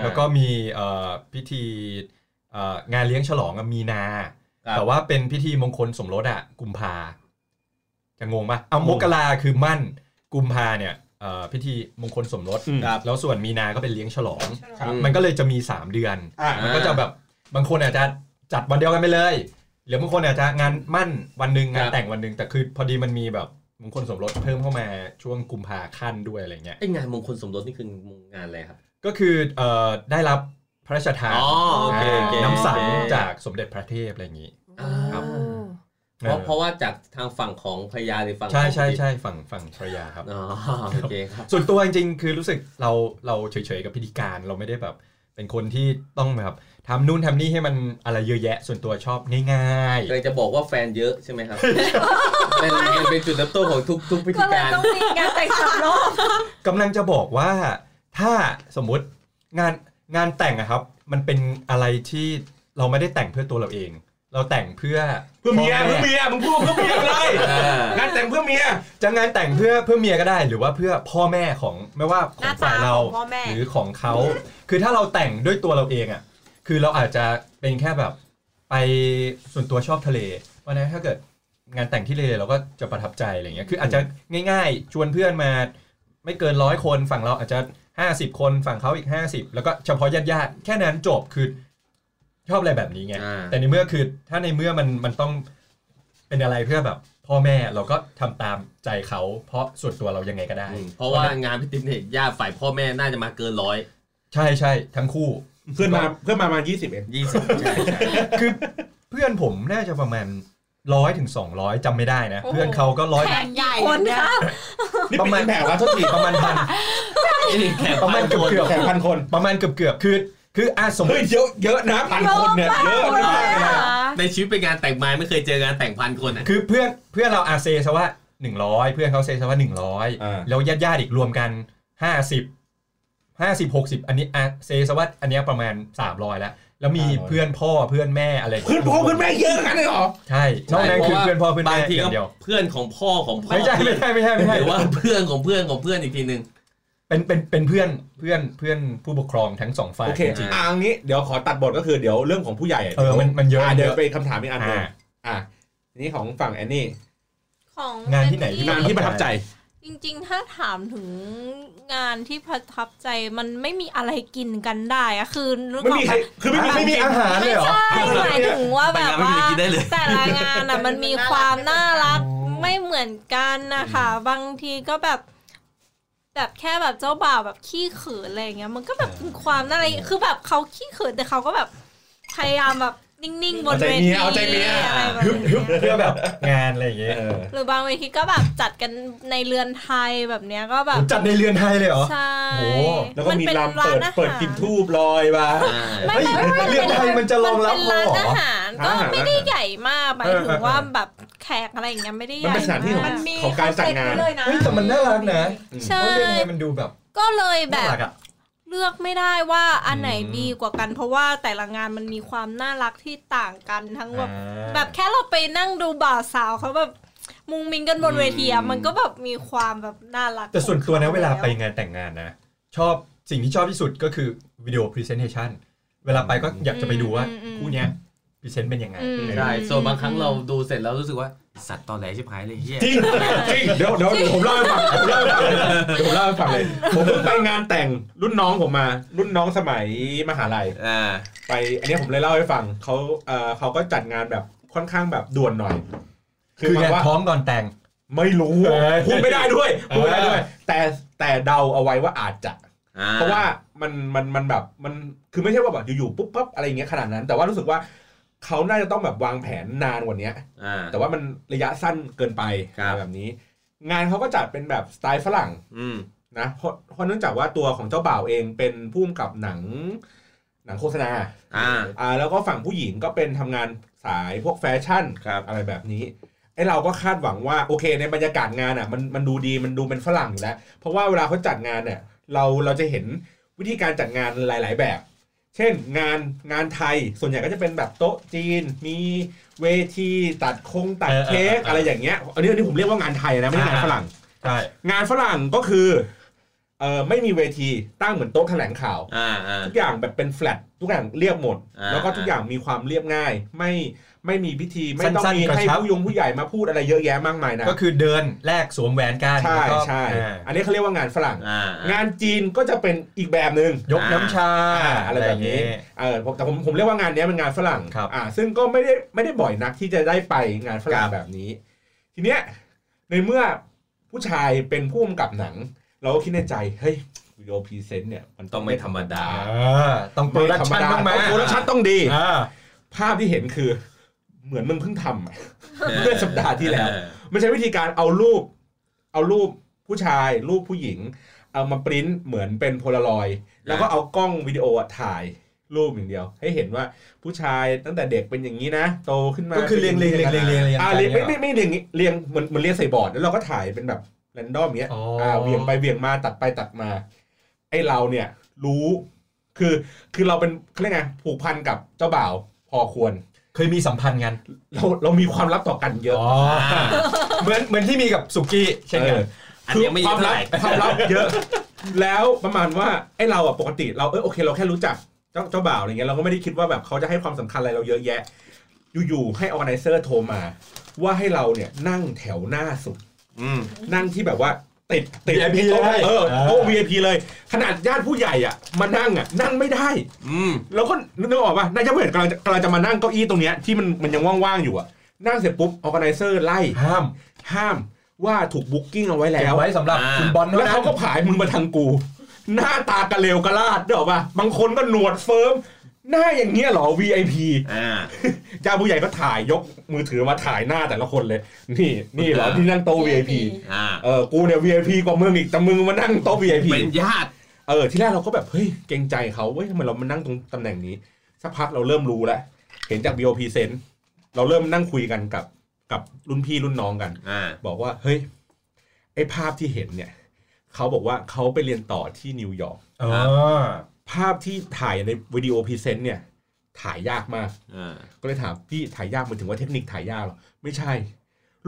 แล้วก็มีเอ่อพิธีเอ่องานเลี้ยงฉลองอะมีนาครับแต่ว่าเป็นพิธีมงคลสมรสอะกุมภา จะงงปะเอามกราคือมั่นกุมภาเนี่ยเอ่อพิธีมงคลสมรสอืมครับแล้วส่วนมีนาก็เป็นเลี้ยงฉลองครับมันก็เลยจะมี 3 เดือนอ่ามันก็จะแบบบางคนอาจจะจัดวันเดียวกันไปเลยหรือบางคนอาจจะงานมั่นวันหนึ่งงานครับแต่งวันหนึ่งแต่คือพอดีมันมีแบบมงคลสมรสเพิ่มเข้ามาช่วงกุมภาขั้นด้วยอะไรเงี้ยไองานมงคลสมรสนี่คืองานอะไรครับ ก็คือเอ่อได้รับพระราชทานอ๋อโอเคโอเคน้ำสังโอเคจากสมเด็จพระเทพอะไรอย่างนี้ครับ เพราะออเพราะว่าจากทางฝั่งของพญาหรือฝั่งใช่ของใช่ใช่ฝั่งฝั่งภรรยาครับอ๋อโอเคครับส่วนตัวจริงๆคือรู้สึกเราเราเฉยๆกับพิธีการเราไม่ได้แบบเป็นคนที่ต้องแบบทำนู่นทำนี่ให้มันอะไรเยอะแยะ ส่วนตัวชอบง่ายกำลังจะบอกว่าแฟนเยอะใช่ไหมครับเป็นมันเป็นจุดเริ่มต้นของทุกทุกพิก็ธีเลยการต้องมีงานแต่งสามรอบๆกำลังจะบอกว่าถ้าสมมุติงานงานแต่งอะครับ มันเป็นอะไรที่เราไม่ได้แต่งเพื่อตัวเราเอง เราแต่งเพื่อเพื่อเมียพ่เพื่อแเมียมึงพูดเพื่อเมียเลยเอองานแต่งเพื่อเมียจะงานแต่งเพื่อเพื่อเมียก็ได้ หรือว่าเพื่อพ่อแม่ของไม่ว่าขหอน้างฝ่าตายเราของพ่อแม่หรือของเขาคือถ้าเราแต่งด้วยตัวเราเองอะ คือเราอาจจะเป็นแค่แบบไปส่วนตัวชอบทะเลเพราะฉะนั้นถ้าเกิดงานแต่งที่ทะเลเราก็จะประทับใจอะไรเงี้ยคืออาจจะง่ายๆ ชวนเพื่อนมาไม่เกินร้อยคนฝั่งเราอาจจะ 50 คนฝั่งเขาอีก 50 แล้วก็เฉพาะญาติๆแค่นั้นจบคือ ชอบอะไรแบบนี้ไง อ่า แต่ในเมื่อคือถ้าในเมื่อมันมันต้องเป็นอะไรเพื่อแบบ พ่อแม่เราก็ทำตามใจเขาเพราะส่วนตัวเรายังไงก็ได้ อืมเพราะว่างานพิธีเนี่ยญาติฝ่ายพ่อแม่น่าจะมาเกินร้อยใช่ใช่ทั้งคู่ เพื่อนมาเพื่อนมาประมาณยี่สิบเองยี่สิบใช่ใช่ คือเพื่อนผมน่าจะประมาณร้อยถึงสองร้อยจำไม่ได้นะ โอ้โห เพื่อนเขาก็ร้อย แขกใหญ่คนเนี่ยค่ะนี่ประเป็นมาณแผงว่าโทษทีประมาณพันนี่แขกประมาณเกือบเกือบ แผงพันคน ประมาณเกือบเกือบคือ คืออะสมมเฮ้ยติเยอะเยอะนะพันคนเนี่ยเยอะมากเลยนะอะในชีวิตเป็นงานแต่งไม้ไม่เคยเจองานแต่งพันคนอะคือเพื่อนเพื่อนเราอาเซซะว่าหนึ่งร้อยเพื่อนเขาเซซะว่าหนึ่งร้อยอ่าแล้วญาติญาติๆอีกรวมกันห้าสิบห้าสิบหกสิบอันนี้อาเซซะว่าอันเนี้ยประมาณสามร้อยแล้วแล้วมีเพื่อนพ่อเพื่อนแม่อะไรเพื่อนพ่อเพื่อนแม่เยอะกันเลยเหรอใช่นอกนั้นคือเพื่อนพ่อเพื่อนบาแม่งทีอก็ย่างเดียวเพื่อนของพ่อของพ่อไม่ใช่ไม่ใช่ไม่ใช่ไม่ใช่หรือว่าเพื่อนของเพื่อนของเพื่อนอีกทีหนึ่ง เป็นเป็นเป็นเพื่อนเพื่อนเพื่อนผู้ปกครองทั้งสองฝ่ายโอเคจริงอ่างี้เดี๋ยวขอตัดบทก็คือเดี๋ยวเรื่องของผู้ใหญ่เออมันมันเยอะเดี๋ยวเยอะไปคำถามอีกอันหนึงอ่าอะทีนี้ของฝั่งแอนนี่ของงานที่ไหนที่งานที่ประทับใจ จริงๆ ถ้าถามถึงงานที่ประทับใจมันไม่มีอะไรกินกันได้อะคือนึกไม่ออกมีไหใครคือไม่มีไม่มีอาหารเลยเหรอใช่หมายถึงว่าไปแบบงานไม่ว่ามีอะไรกินได้เลยแต่ละงานอะมันมีความน่ารักไม่เหมือนกันนะคะบางทีก็แบบ แบบแค่แบบเจ้าบ่าวแบบขี้เขินอะไรอย่างเงี้ย มันก็แบบเป็นความน่ารักคือแบบเขาขี้เขินแต่เขาก็แบบพยายามแบบ นิ่งๆบนเวทีเอาใจเมียเอาใจเมียอะไรแบบฮึบฮึบนี้เพื่อแบบงานอะไรอย่างเงี้ยเออหรือบางเวทีก็แบบจัดกันในเรือนไทยแบบเนี้ยก็แบบจัดในเรือนไทยเลยเหรอใช่โอ้แล้วก็มีนป็นลำเปิดร้านอาหารเปิดกลินทูบลอยมาอ่าไม่เฮ้ยไม่ไม่เรือนไทยมันจะรองรับมันเป็นร้านพอเหรออาหารก็ร้านอาหารไม่ได้ใหญ่มากหมายถึงเออเออว่าแบบแขกอะไรอย่างเงี้ยไม่ได้ใหมันญ่เป็นสถานที่ของมากมันมีของการจัดงานคอเซ็ปต์เลยนะเฮ้ยแต่มันน่ารักนะใช่เพราะเรือนไทยมันดูแบบก็เลยแบน่าบรักอะ เลือกไม่ได้ว่าอันไหนอืมดีกว่ากัน เพราะว่าแต่ละงานมันมีความน่ารักที่ต่างกันทั้งแบบอ่าแบบแค่เราไปนั่งดูบ่าวสาวเขาแบบมุงมิงกันบนเวทีอะอืมมันก็แบบมีความแบบน่ารัก แต่ส่วนตัวนะของขเวลาไปแงานแต่งงานนะ ชอบสิ่งที่ชอบที่สุดก็คือวิดีโอ presentation เวลาไปก็อยากจะไปดูว่าอืมอืมคู่เนี้ย present เป็นยังไงอืมใช่ส่วนบางครั้งเราดูเสร็จแล้วรู้สึกว่าสัตว์ตอแหลชิบหายเลยเฮียจริงจริงเดี๋ยวเดี๋ยวเดี๋ยวผมเล่าให้ฟังผมเล่าให้ฟังเลยเดี๋ยวผมเล่าให้ฟังเลยผมเพิ่งไปงานแต่งรุ่นน้องผมมา รุ่นน้องสมัยมหาลัยอ่าไปอันนี้ผมเลยเล่าให้ฟังเขาเอ่อเขาก็จัดงานแบบค่อนข้างแบบด่วนหน่อย คือหมาไงยว่าท้องก่อนแต่งไม่รู้เออพูดไม่ได้ด้วยพูดไม่ได้ด้วยเออแต่แต่เดาเอาไว้ว่าอาจจะอ่เพราะว่ามันมันมันแบบมันคือไม่ใช่ว่าแบบอยู่ๆปุ๊บปั๊บอะไรอย่างเงี้ยขนาดนั้น แต่ว่ารู้สึกว่า เขาน่าจะต้องแบบวางแผนนานกว่านี้อ่า แต่ว่ามันระยะสั้นเกินไปครับ แบบนี้ งานเขาก็จัดเป็นแบบสไตล์ฝรั่งอืม นะเพราะเพราะเนื่องจากว่าตัวของเจ้าบ่าวเองเป็นผู้กำกับหนัง หนังโฆษณา อ่า อ่าแล้วก็ฝั่งผู้หญิงก็เป็นทำงานสายพวกแฟชั่นครับ อะไรแบบนี้ไอ้เราก็คาดหวังว่าโอเค ในบรรยากาศงานอะมันมันดูดีมันดูเป็นฝรั่งอยู่แล้ว เพราะว่าเวลาเขาจัดงานเนี่ยเราเราจะเห็นวิธีการจัดงานหลาย ๆ แบบ เช่นงานงานไทยส่วนใหญ่ก็จะเป็นแบบโต๊ะจีน มีเวทีตัดคงตัดเออเออเค้กเออออะไรอย่างเงี้ยอันนี้อันนี้ผมเรียกว่างานไทยนะไม่ใช่งานอ่าฝรั่งใช่งานฝรั่งก็คือเออไม่มีเวทีตั้งเหมือนโต๊ะแถลงข่าวอ่าอ่าทุกอย่างแบบเป็นแฟลตทุกอย่างเรียบหมดอ่าแล้วก็ทุกอย่างมีความเรียบง่าย ไม่ ไม่มีพิธีไม่ต้องสั้นๆมีกระให้ชับผู้ยงผู้ใหญ่มาพูดอะไรเยอะแยะมากมายนะก็คือเดินแลกสวมแหวนกันใช่แล้วก็ใช่อ่าอันนี้เขาเรียกว่างานฝรั่งอ่างานจีนก็จะเป็นอีกแบบหนึ่งยกน้ำชาอ่าอะไรแบบนี้เออผมแต่ผมผมเรียกว่างานเนี้ยเป็นงานฝรั่งครับอ่าซึ่งก็ไม่ได้ไม่ได้บ่อยนักที่จะได้ไปงานฝรั่งแบบนี้ ทีเนี้ยในเมื่อผู้ชายเป็นผู้กำกับหนัง เราก็คิดในใจเฮ้ยวิดีโอพรีเซนต์เนี่ยมันต้องไม่ธรรมดาอ่าต้อง production ต้องมา production ต้องดีอ่าภาพที่เห็นคือ เหมือนมึงเพิ่งทำอะเมื่อสัปดาห์ที่แล้ว มันใช้วิธีการเอารูป เอารูปผู้ชาย รูปผู้หญิง เอามาปริ้นเหมือนเป็นโพลารอยด์แล้วก็เอากล้องวิดีโออะถ่ายรูปอย่างเดียว ให้เห็นว่าผู้ชายตั้งแต่เด็กเป็นอย่างนี้นะ โตขึ้นมาก็คือเรียงเรียงเรียงเรียงเรียงเรียงอ่ากันเรียงไม่นี่ไม่ไม่เรียงงี้เรียงเหมือนเหมือนเรียงใส่บอร์ดแล้วเราก็ถ่ายเป็นแบบ random อย่างเงี้ยอ๋ออ่าเรียงไปเรียงมาตัดไปตัดมา ไอเราเนี่ยรู้คือคือเราเป็นเขาเรียกไงผูกพันกับเจ้าบ่าวพอควร เคยมีสัมพันธ์กันเราเรามีความลับต่อกันเยอะอ๋อเหมือนเหมือนที่มีกับสุกี้เช่นกันเอออันนี้ยังไม่เยควาอะมเท่าลัไหบร่ความลับเยอะ แล้วประมาณว่าไอ้เราอะปกติ เราเออโอเค เราแค่รู้จักเจ้าเจ้าบ่าวอะไรเงี้ยเราก็ไม่ได้คิดว่าแบบเขาจะให้ความสำคัญอะไรเราเยอะแยะ อยู่ๆให้ออ g a ไนเซอร์โทรมา ว่าให้เราเนี่ยนั่งแถวหน้าสุดอืมนั่งที่แบบว่า ติดติด VIP โต๊ะเลยเอออ่าโต๊ะ VIP เลย ขนาดญาติผู้ใหญ่อะมานั่งอะนั่งไม่ได้ อืมแล้วก็นึกออกป่ะนายจะเหมือนกำลังจะกำลังจะมานั่งเก้าอี้ตรงเนี้ยที่มันมันยังว่างๆอยู่อะนั่งเสร็จปุ๊บออ g a ไนเซอร์ไล่ห้ามห้ามว่าถูกบุ๊กกิ้งเอาไว้เก็แล้บว ไว้สำหรับอ่าคุณบอลเท่าแล้วนั้เขานก็ผายมึงมาทางกู หน้าตากระเลวกระลาดเด้อป่ะบางคนก็หนวดเฟิร์ม หน้าอย่างเงี้ยเหรอ VIP อ่าเจ้าผู้ใหญ่ก็ถ่ายยกมือถือมาถ่ายหน้าแต่ละคนเลย นี่นี่เหรอที่นั่งโต๊ะ VIP อ่าเออกูเนี่ย VIP กว่ามึงอีกแต่มึงมานั่งโต๊ะ VIP เป็นญาติเออที่แรกเราก็แบบเฮ้ยเกรงใจเขาเว้ยทำไมเรามานั่งตรงตำแหน่งนี้สักพักเราเริ่มรู้แล้วเห็นจาก BOP เซนเราเริ่มนั่งคุยกันกับกับรุ่นพี่รุ่นน้องกันอ่าบอกว่าเฮ้ยไอ้ภาพที่เห็นเนี่ยเขาบอกว่าเขาไปเรียนต่อที่นิวยอร์กอ๋อ ภาพที่ถ่ายในวิดีโอ present เนี่ย ถ่ายยากมากอ่าก็เลยถามพี่ถ่ายยากหมายถึงว่าเทคนิคถ่ายยากเหรอ ไม่ใช่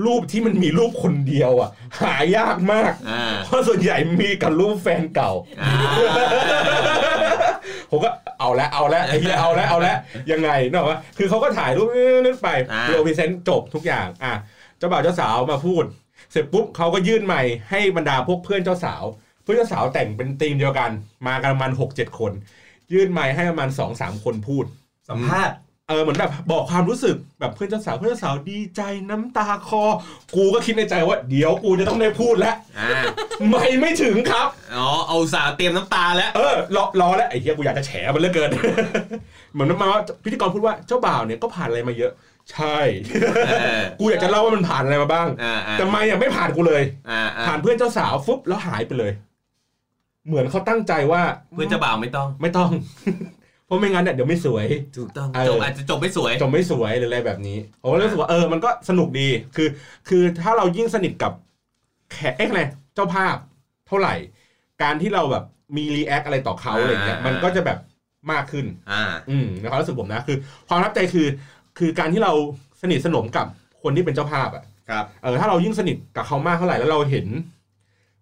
รูปที่มันมีรูปคนเดียวอะ หายากมากอ่าเพราะส่วนใหญ่มีกับรูปแฟนเก่าอ่าผมก็เอาละเอาละไอ้เหี้ยเอาละเอาละยังไงเนกอะคือเขาก็ถ่ายรูปนึกไปอ่าวิดีโอ present จบทุกอย่างอะเจ้าบ่าวเจ้าสาวมาพูด เสร็จปุ๊บเขาก็ยื่นไมค์ให้บรรดาพวกเพื่อนเจ้าสาว เพื่อนเจ้าสาวแต่งเป็นธีมเดียวกัน มากันประมาณหกเจ็ดคน ยื่นไมค์ให้ประมาณสองสามคนพูด สัมภาษณ์เออเหมือนแบบบอกความรู้สึกแบบเพื่อนเจ้าสาวเพื่อนเจ้าสาวดีใจน้ำตาคอ กูก็คิดในใจว่า เดี๋ยวกูจะต้องได้พูดแล้วอ่าไม่ไม่ถึงครับอ๋อเอาสาวเตรียมน้ำตาแล้วเออรอรอแล้วไอ้เหี้ยกูอยากจะแฉมันเหลือเกิน เหมือนมาว่าพิธีกรพูดว่าเจ้าบ่าวเนี่ยก็ผ่านอะไรมาเยอะ ใช่เออกูอยากจะเล่าว่ามันผ่านอะไรมาบ้างอ่าอ่าแต่ไม่อะไม่ผ่านกูเลยอ่าอ่าผ่านเพื่อนเจ้าสาวฟุบแล้วหายไปเลย เหมือนเขาตั้งใจว่าเพื่อนเจ้าบ่าวไม่ต้อง ไม่ต้อง เพราะไม่งั้นเนี่ยเดี๋ยวไม่สวย ถูกต้องเออ จบอาจจะจบไม่สวยจบไม่สวยหรืออะไรแบบนี้ผมก็รู้สึกว่าเออมันก็สนุกดีคือ คือถ้าเรายิ่งสนิทกับแขกเอ๊ะอะไรเจ้าภาพเท่าไหร่ การที่เราแบบมี react อะไรต่อเขาอะไรเงี้ยอ่ามั มันก็จะแบบมากขึ้น อ่า อืมในความรู้สึกผมนะคือ ความประทับใจคือ คือการที่เราสนิทสนมกับคนที่เป็นเจ้าภาพอะ ครับ เออถ้าเรายิ่งสนิทกับเขามากเท่าไหร่แล้วเราเห็น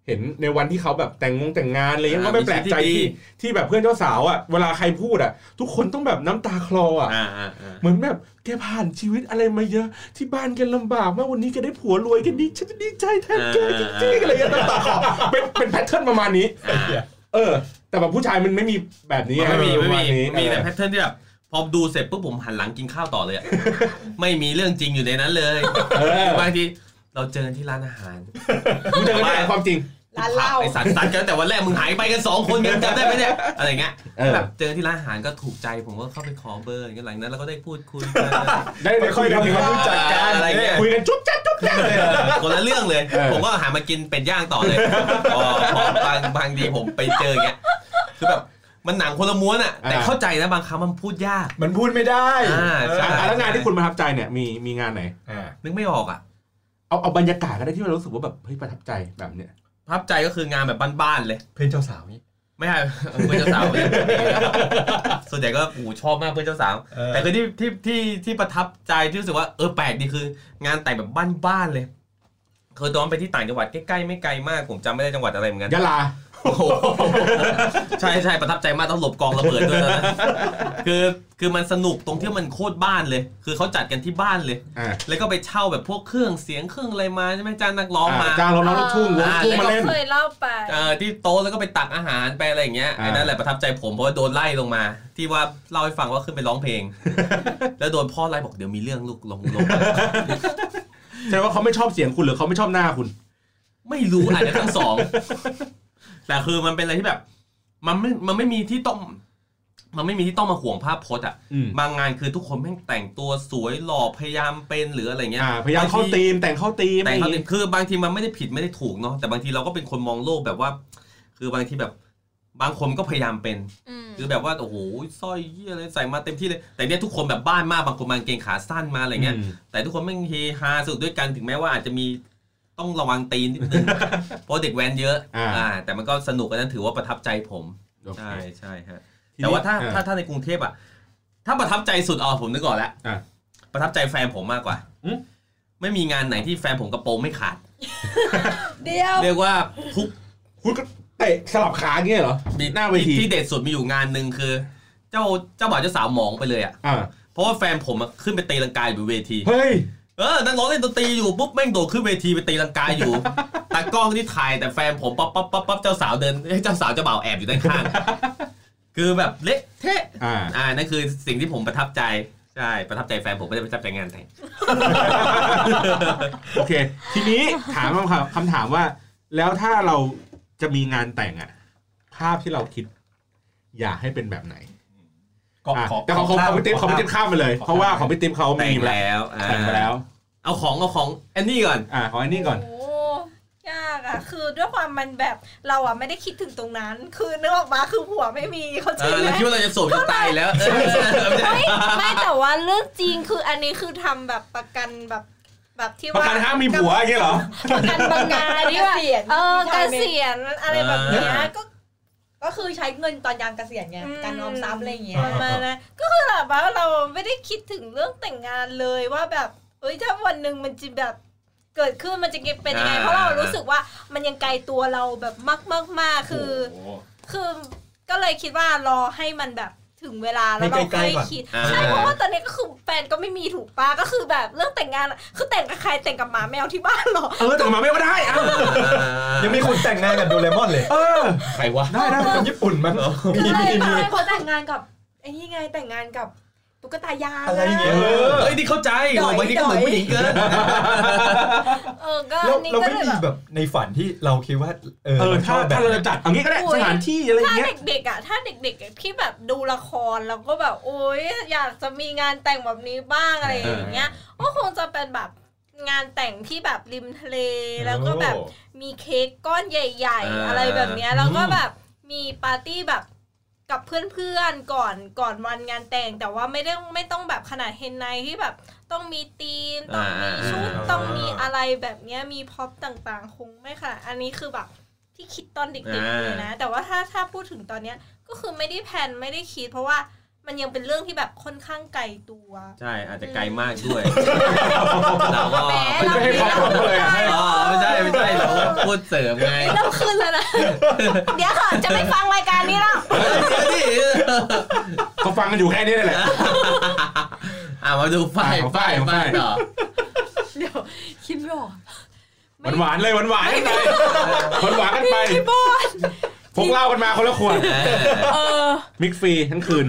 เห็นในวันที่เขาแบบแต่งงงแต่งงานอะไรเงี้ยอ่าก็ไม่แปลกใจมีชีวิตที่ที่ดีที่แบบเพื่อนเจ้าสาวอะเวลาใครพูดอะ ทุกคนต้องแบบน้ำตาคลออะอ่าอ่าอ่าเหมือนแบบแกผ่านชีวิตอะไรมาเยอะ ที่บ้านแกลำบากมากวันนี้แกได้ผัวรวยแกันดีฉันจะดีใจแทนแกจริงๆอะไรเงี้ยน้ำตาคลอเป็นเป็นแพทเทิร์นประมาณนี้อ่าเออ แต่แบบผู้ชายมันไม่มีแบบนี้ไม่มีปไม่ระามีณนี้มีแต่เออแพทเทิร์นที่แบบพอดูเสร็จปุ๊บผมหันหลังกินข้าวต่อเลยอะไม่มีเรื่องจริงอยู่ในนั้นเลยเออบางทีเราเจอกันที่ร้านอาหารมึงเจอกันความจริง ร้านเหล้าไอสัตว์สัตว์กันแต่วันแรกมึงหายไปกันสองคนกันจำได้ไหมเนี่ยอะไรเงี้ยเออแบบเจอที่ร้านอาหารก็ถูกใจผมก็เข้าไปขอเบอร์อย่างเงี้ยหลังนั้นเราก็ได้พูดคุยกันได้ได้คุยกันค่อยๆทำความรู้จักกันอะไรเงี้ยคุยกันจุ๊บจ๊บจุ๊บจ๊บเลยอะคนละเรื่องเลยเออผมก็หามากินเป็ดย่างต่อเลยพอพอบางบางทีผมไปเจออย่างเงี้ยคือแบบมันหนังคนละม้วนอะแต่เข้าใจนะบางครั้งมันพูดยาก มันพูดไม่ได้อ่าใช่อะแล้วงานที่คุณประทับใจเนี่ยมีมีงานไหนอ่านึกไม่ออกอะเอาเอาบรรยากาศก็ได้ที่เรารู้สึกว่าแบบเฮ้ยประทับใจแบบเนี้ย ประทับใจก็คืองานแบบบ้านๆเลย เพื่อนเจ้าสาวนี่ไม่ใช่เพื่อนเจ้าสาวเนี่ยส่วนใหญ่ก็โอ้โหชอบมากเพื่อนเจ้าสาวเออแต่คือที่ที่ที่ที่ประทับใจที่รู้สึกว่าเออแปลกดีคือ งานแต่งแบบบ้านๆเลยเคยตอนไปที่ต่างจังหวัดใกล้ๆไม่ไกลมากผมจำไม่ได้จังหวัดอะไรเหมือนกันยะลาโอ้โห ใช่ใช่ประทับใจมากต้องหลบกองระเบิดด้วยนะคือคือมันสนุกตรงที่มันโคตรบ้านเลย คือเขาจัดกันที่บ้านเลยอ่าแล้วก็ไปเช่าแบบพวกเครื่องเสียงเครื่องอะไรมาใช่ไหมจ้างนักร้องมาจ้างร้องน้องลูกทุ่งวงอ่าทุ่งมาเล่นเคยเล่าไปเอ่อที่โต๊ะแล้วก็ไปตักอาหารไปอะไรอย่างเงี้ยอ่าไอ้นั่นแหละประทับใจผมเพราะว่าโดนไล่ลงมา ที่ว่าเล่าให้ฟังว่าขึ้นไปร้องเพลง แล้วโดนพ่อไล่บอกเดี๋ยวมีเรื่องลูกลงลงแสดงว่าเขาไม่ชอบเสียงคุณหรือเขาไม่ชอบหน้าคุณ ไม่รู้อาจจะทั้งสอง แต่คือมันเป็นอะไรที่แบบ มันไม่มันไม่มีที่ต้อง มันไม่มีที่ต้องมาห่วงภาพพจน์อะอืมบางงานคือทุกคนแม่งแต่งตัวสวยหล่อพยายามเป็นหรืออะไรเงี้ยอ่าพยายามเข้าบงทีธีมแต่งเข้าธีมแต่เขาอะไรอย่างงี้คือบางทีมันไม่ได้ผิดไม่ได้ถูกเนาะแต่บางทีเราก็เป็นคนมองโลกแบบว่า คือบางทีแบบบางคนก็พยายามเป็นอืมคือแบบว่าโอ้โหสร้อยเยี่ยอะไรใส่มาเต็มที่เลย แต่เนี้ยทุกคนแบบบ้านมากบางคนมากางเกงขาสั้นมาอะไรเงี้ยอืมแต่ทุกคนแม่งเฮฮาสนุกด้วยกันถึงแม้ว่าอาจจะมี ต้องระวังตีนนิดนึงเพราะเด็กแว้นเยอะอ่าแต่มันก็สนุกอันนั้นถือว่าประทับใจผมโอเคใช่ใช่ฮะทีนี้แต่ว่าถ้าอ่ถ้าถ้าในกรุงเทพอะ ถ้าประทับใจสุดอ๋อผมนึกก่อนแล้วอะประทับใจแฟนผมมากกว่าอืมไม่มีงานไหนที่แฟนผมกระโปรงไม่ขาด เดียว เรียกว่าทุกคุณก็เตะสลับขาอย่างเงี้ยเหรอมีหน้าเวทีที่เด็ดสุดมีอยู่งานหนึ่งคือ เจ้าเจ้าบ่าวเจ้าสาวหมองไปเลยอะอ่าเพราะว่าแฟนผมอะขึ้นไปตีลังกาอยู่เวที เฮ้ย เออนักร้องเล่นดนตรีอยู่ปุ๊บแม่งโดดขึ้นเวทีไปตีลังกาอยู่ตากล้องที่ถ่ายแต่แฟนผมป๊อปป๊อปป๊อปป๊อปเจ้าสาวเดินเอ้ยเจ้าสาวเจ้าบ่าวแอบอยู่ด้านข้าง คือแบบเละเทะอ่า อ่านั่นคือสิ่งที่ผมประทับใจใช่ประทับใจแฟนผมไม่ได้ประทับใจงานแต่งโอเค ทีนี้ถามคำถามคำถามว่า แล้วถ้าเราจะมีงานแต่งอะภาพที่เราคิด อยากให้เป็นแบบไหนก็อะขอ แต่ของของของพี่ติ๊บของพี่ติ๊บข้ามไปเลยขอข้ามเพราะว่าของพี่ติ๊บเขาแต่มีงมาแล้วแล้วอ่าแต่งมาแล้ว เอาของเอาของแอนนี่ก่อนอ่าของอันนี้ก่อนโอ้ยากอะคือด้วยความมันแบบเราอะไม่ได้คิดถึงตรงนั้น คือนึกออกมาคือหัวไม่มีเขาใจเออไหมเราคิดว่าเราจะโสดจะตายแล้วเออไม่ใช่ไม่แต่ว่าเรื่องจริงคืออันนี้คือทำแบบประกันแบบแบบที่ประว่ากันห้ามมีผัวอย่างเงี้ยเหรอประกันบางงานที่ว่าเกษียณเออที่เกไทยไหมษียณอะไรแบบเนี้ยก็ ก็คือใช้เงินตอนยามเกษียณไงอืมการออมทรัพย์อะไรอย่างเงี้ยประมาณนั้นก็คือแบบว่าเราไม่ได้คิดถึงเรื่องแต่งงานเลยว่าแบบเอ้ยถ้าวันหนึ่งมันจะแบบเกิดขึ้นมันจะเป็นยังไงอ่าเพราะเรารู้สึกว่ามันยังไกลตัวเราแบบมากมากมากคือ คือก็เลยคิดว่ารอให้มันแบบ ถึงเวลาแล้วเราให้ใกล้ค่อยๆก่อนคิดอ่าใช่เพราะว่าตอนนี้ก็คือแฟนก็ไม่มีถูกปะก็คือแบบเรื่องแต่งงานอะคือแต่งกับใครแต่งกับหมาแมวที่บ้านเหรอเออแต่งมาไม่ก็ได้อะยังมีคนแต่งงานกับโดเรมอนเลยเออใครวะได้ได้คนญี่ปุ่นมั้งมีใช่มีมีใช่เขาแต่งงานกับไอ้นี่ไงแต่งงานกับ ตุ๊กตายางอะไรอย่างเงี้ยเออเอ้ยนี่เข้าใจดอยบางทีก็เหมือนผู้หญิงเกินเออก็เราอันนี้เราก็ไม่เลยมีแบบแบบในฝันที่เราคิดว่าเออเออเราชถ้าอบแบถ้าบเราจะจัดเอางี้ก็ได้สถานที่อะไรถ้าเงี้ย เด็กๆอะถ้าเด็กๆอะที่แบบดูละครแล้วก็แบบโอ๊ยอยากจะมีงานแต่งแบบนี้บ้างอะไรอย่างเงี้ยก็คงจะเป็นแบบงานแต่งที่แบบริมทะเลแล้วก็แบบ มีเค้กก้อนใหญ่อ่าๆอะไรแบบเนี้ยแล้วก็แบบมีปาร์ตี้แบบ กับเพื่อนๆก่อนก่อนวันงานแต่งแต่ว่าไม่ได้ไม่ต้องแบบขนาดเฮนไนที่แบบ ต้องมีธีมต้องมีชุดอ่าต้องมีอะไรแบบเนี้ยมีพ็อปต่างๆ คงไม่ค่ะ อันนี้คือแบบที่คิดตอนเด็กๆเลยนะ แต่ว่าถ้าถ้าพูดถึงตอนเนี้ยก็คือไม่ได้แพลนไม่ได้คิด เพราะว่า มันยังเป็นเรื่องที่แบบค่อนข้างไกลตัว ใช่อาจจะไกลมากด้วยเราก็แหมไม่ใช่ให้ความหวังเลยอะอ๋อไม่ใช่ไม่ใช่เราก็พูดเสริมไงไม่ต้องขึ้นแล้วนะเดี๋ยวค่ะจะไม่ฟังรายการนี้แล้วเดี๋ยวดิเขาฟังกันอยู่แค่นี้แหละอะมาดูฝ้ายอะฝ้ายฝ้ายฝ้ายต่อเดี๋ยวคิดไม่ออกหวานหวานๆเลยหวานหวานๆกันไปหวานหวานๆกันไปพี่บอล พกเหล้ากันมาคนละขวดเออ มิกฟรีทั้งคืน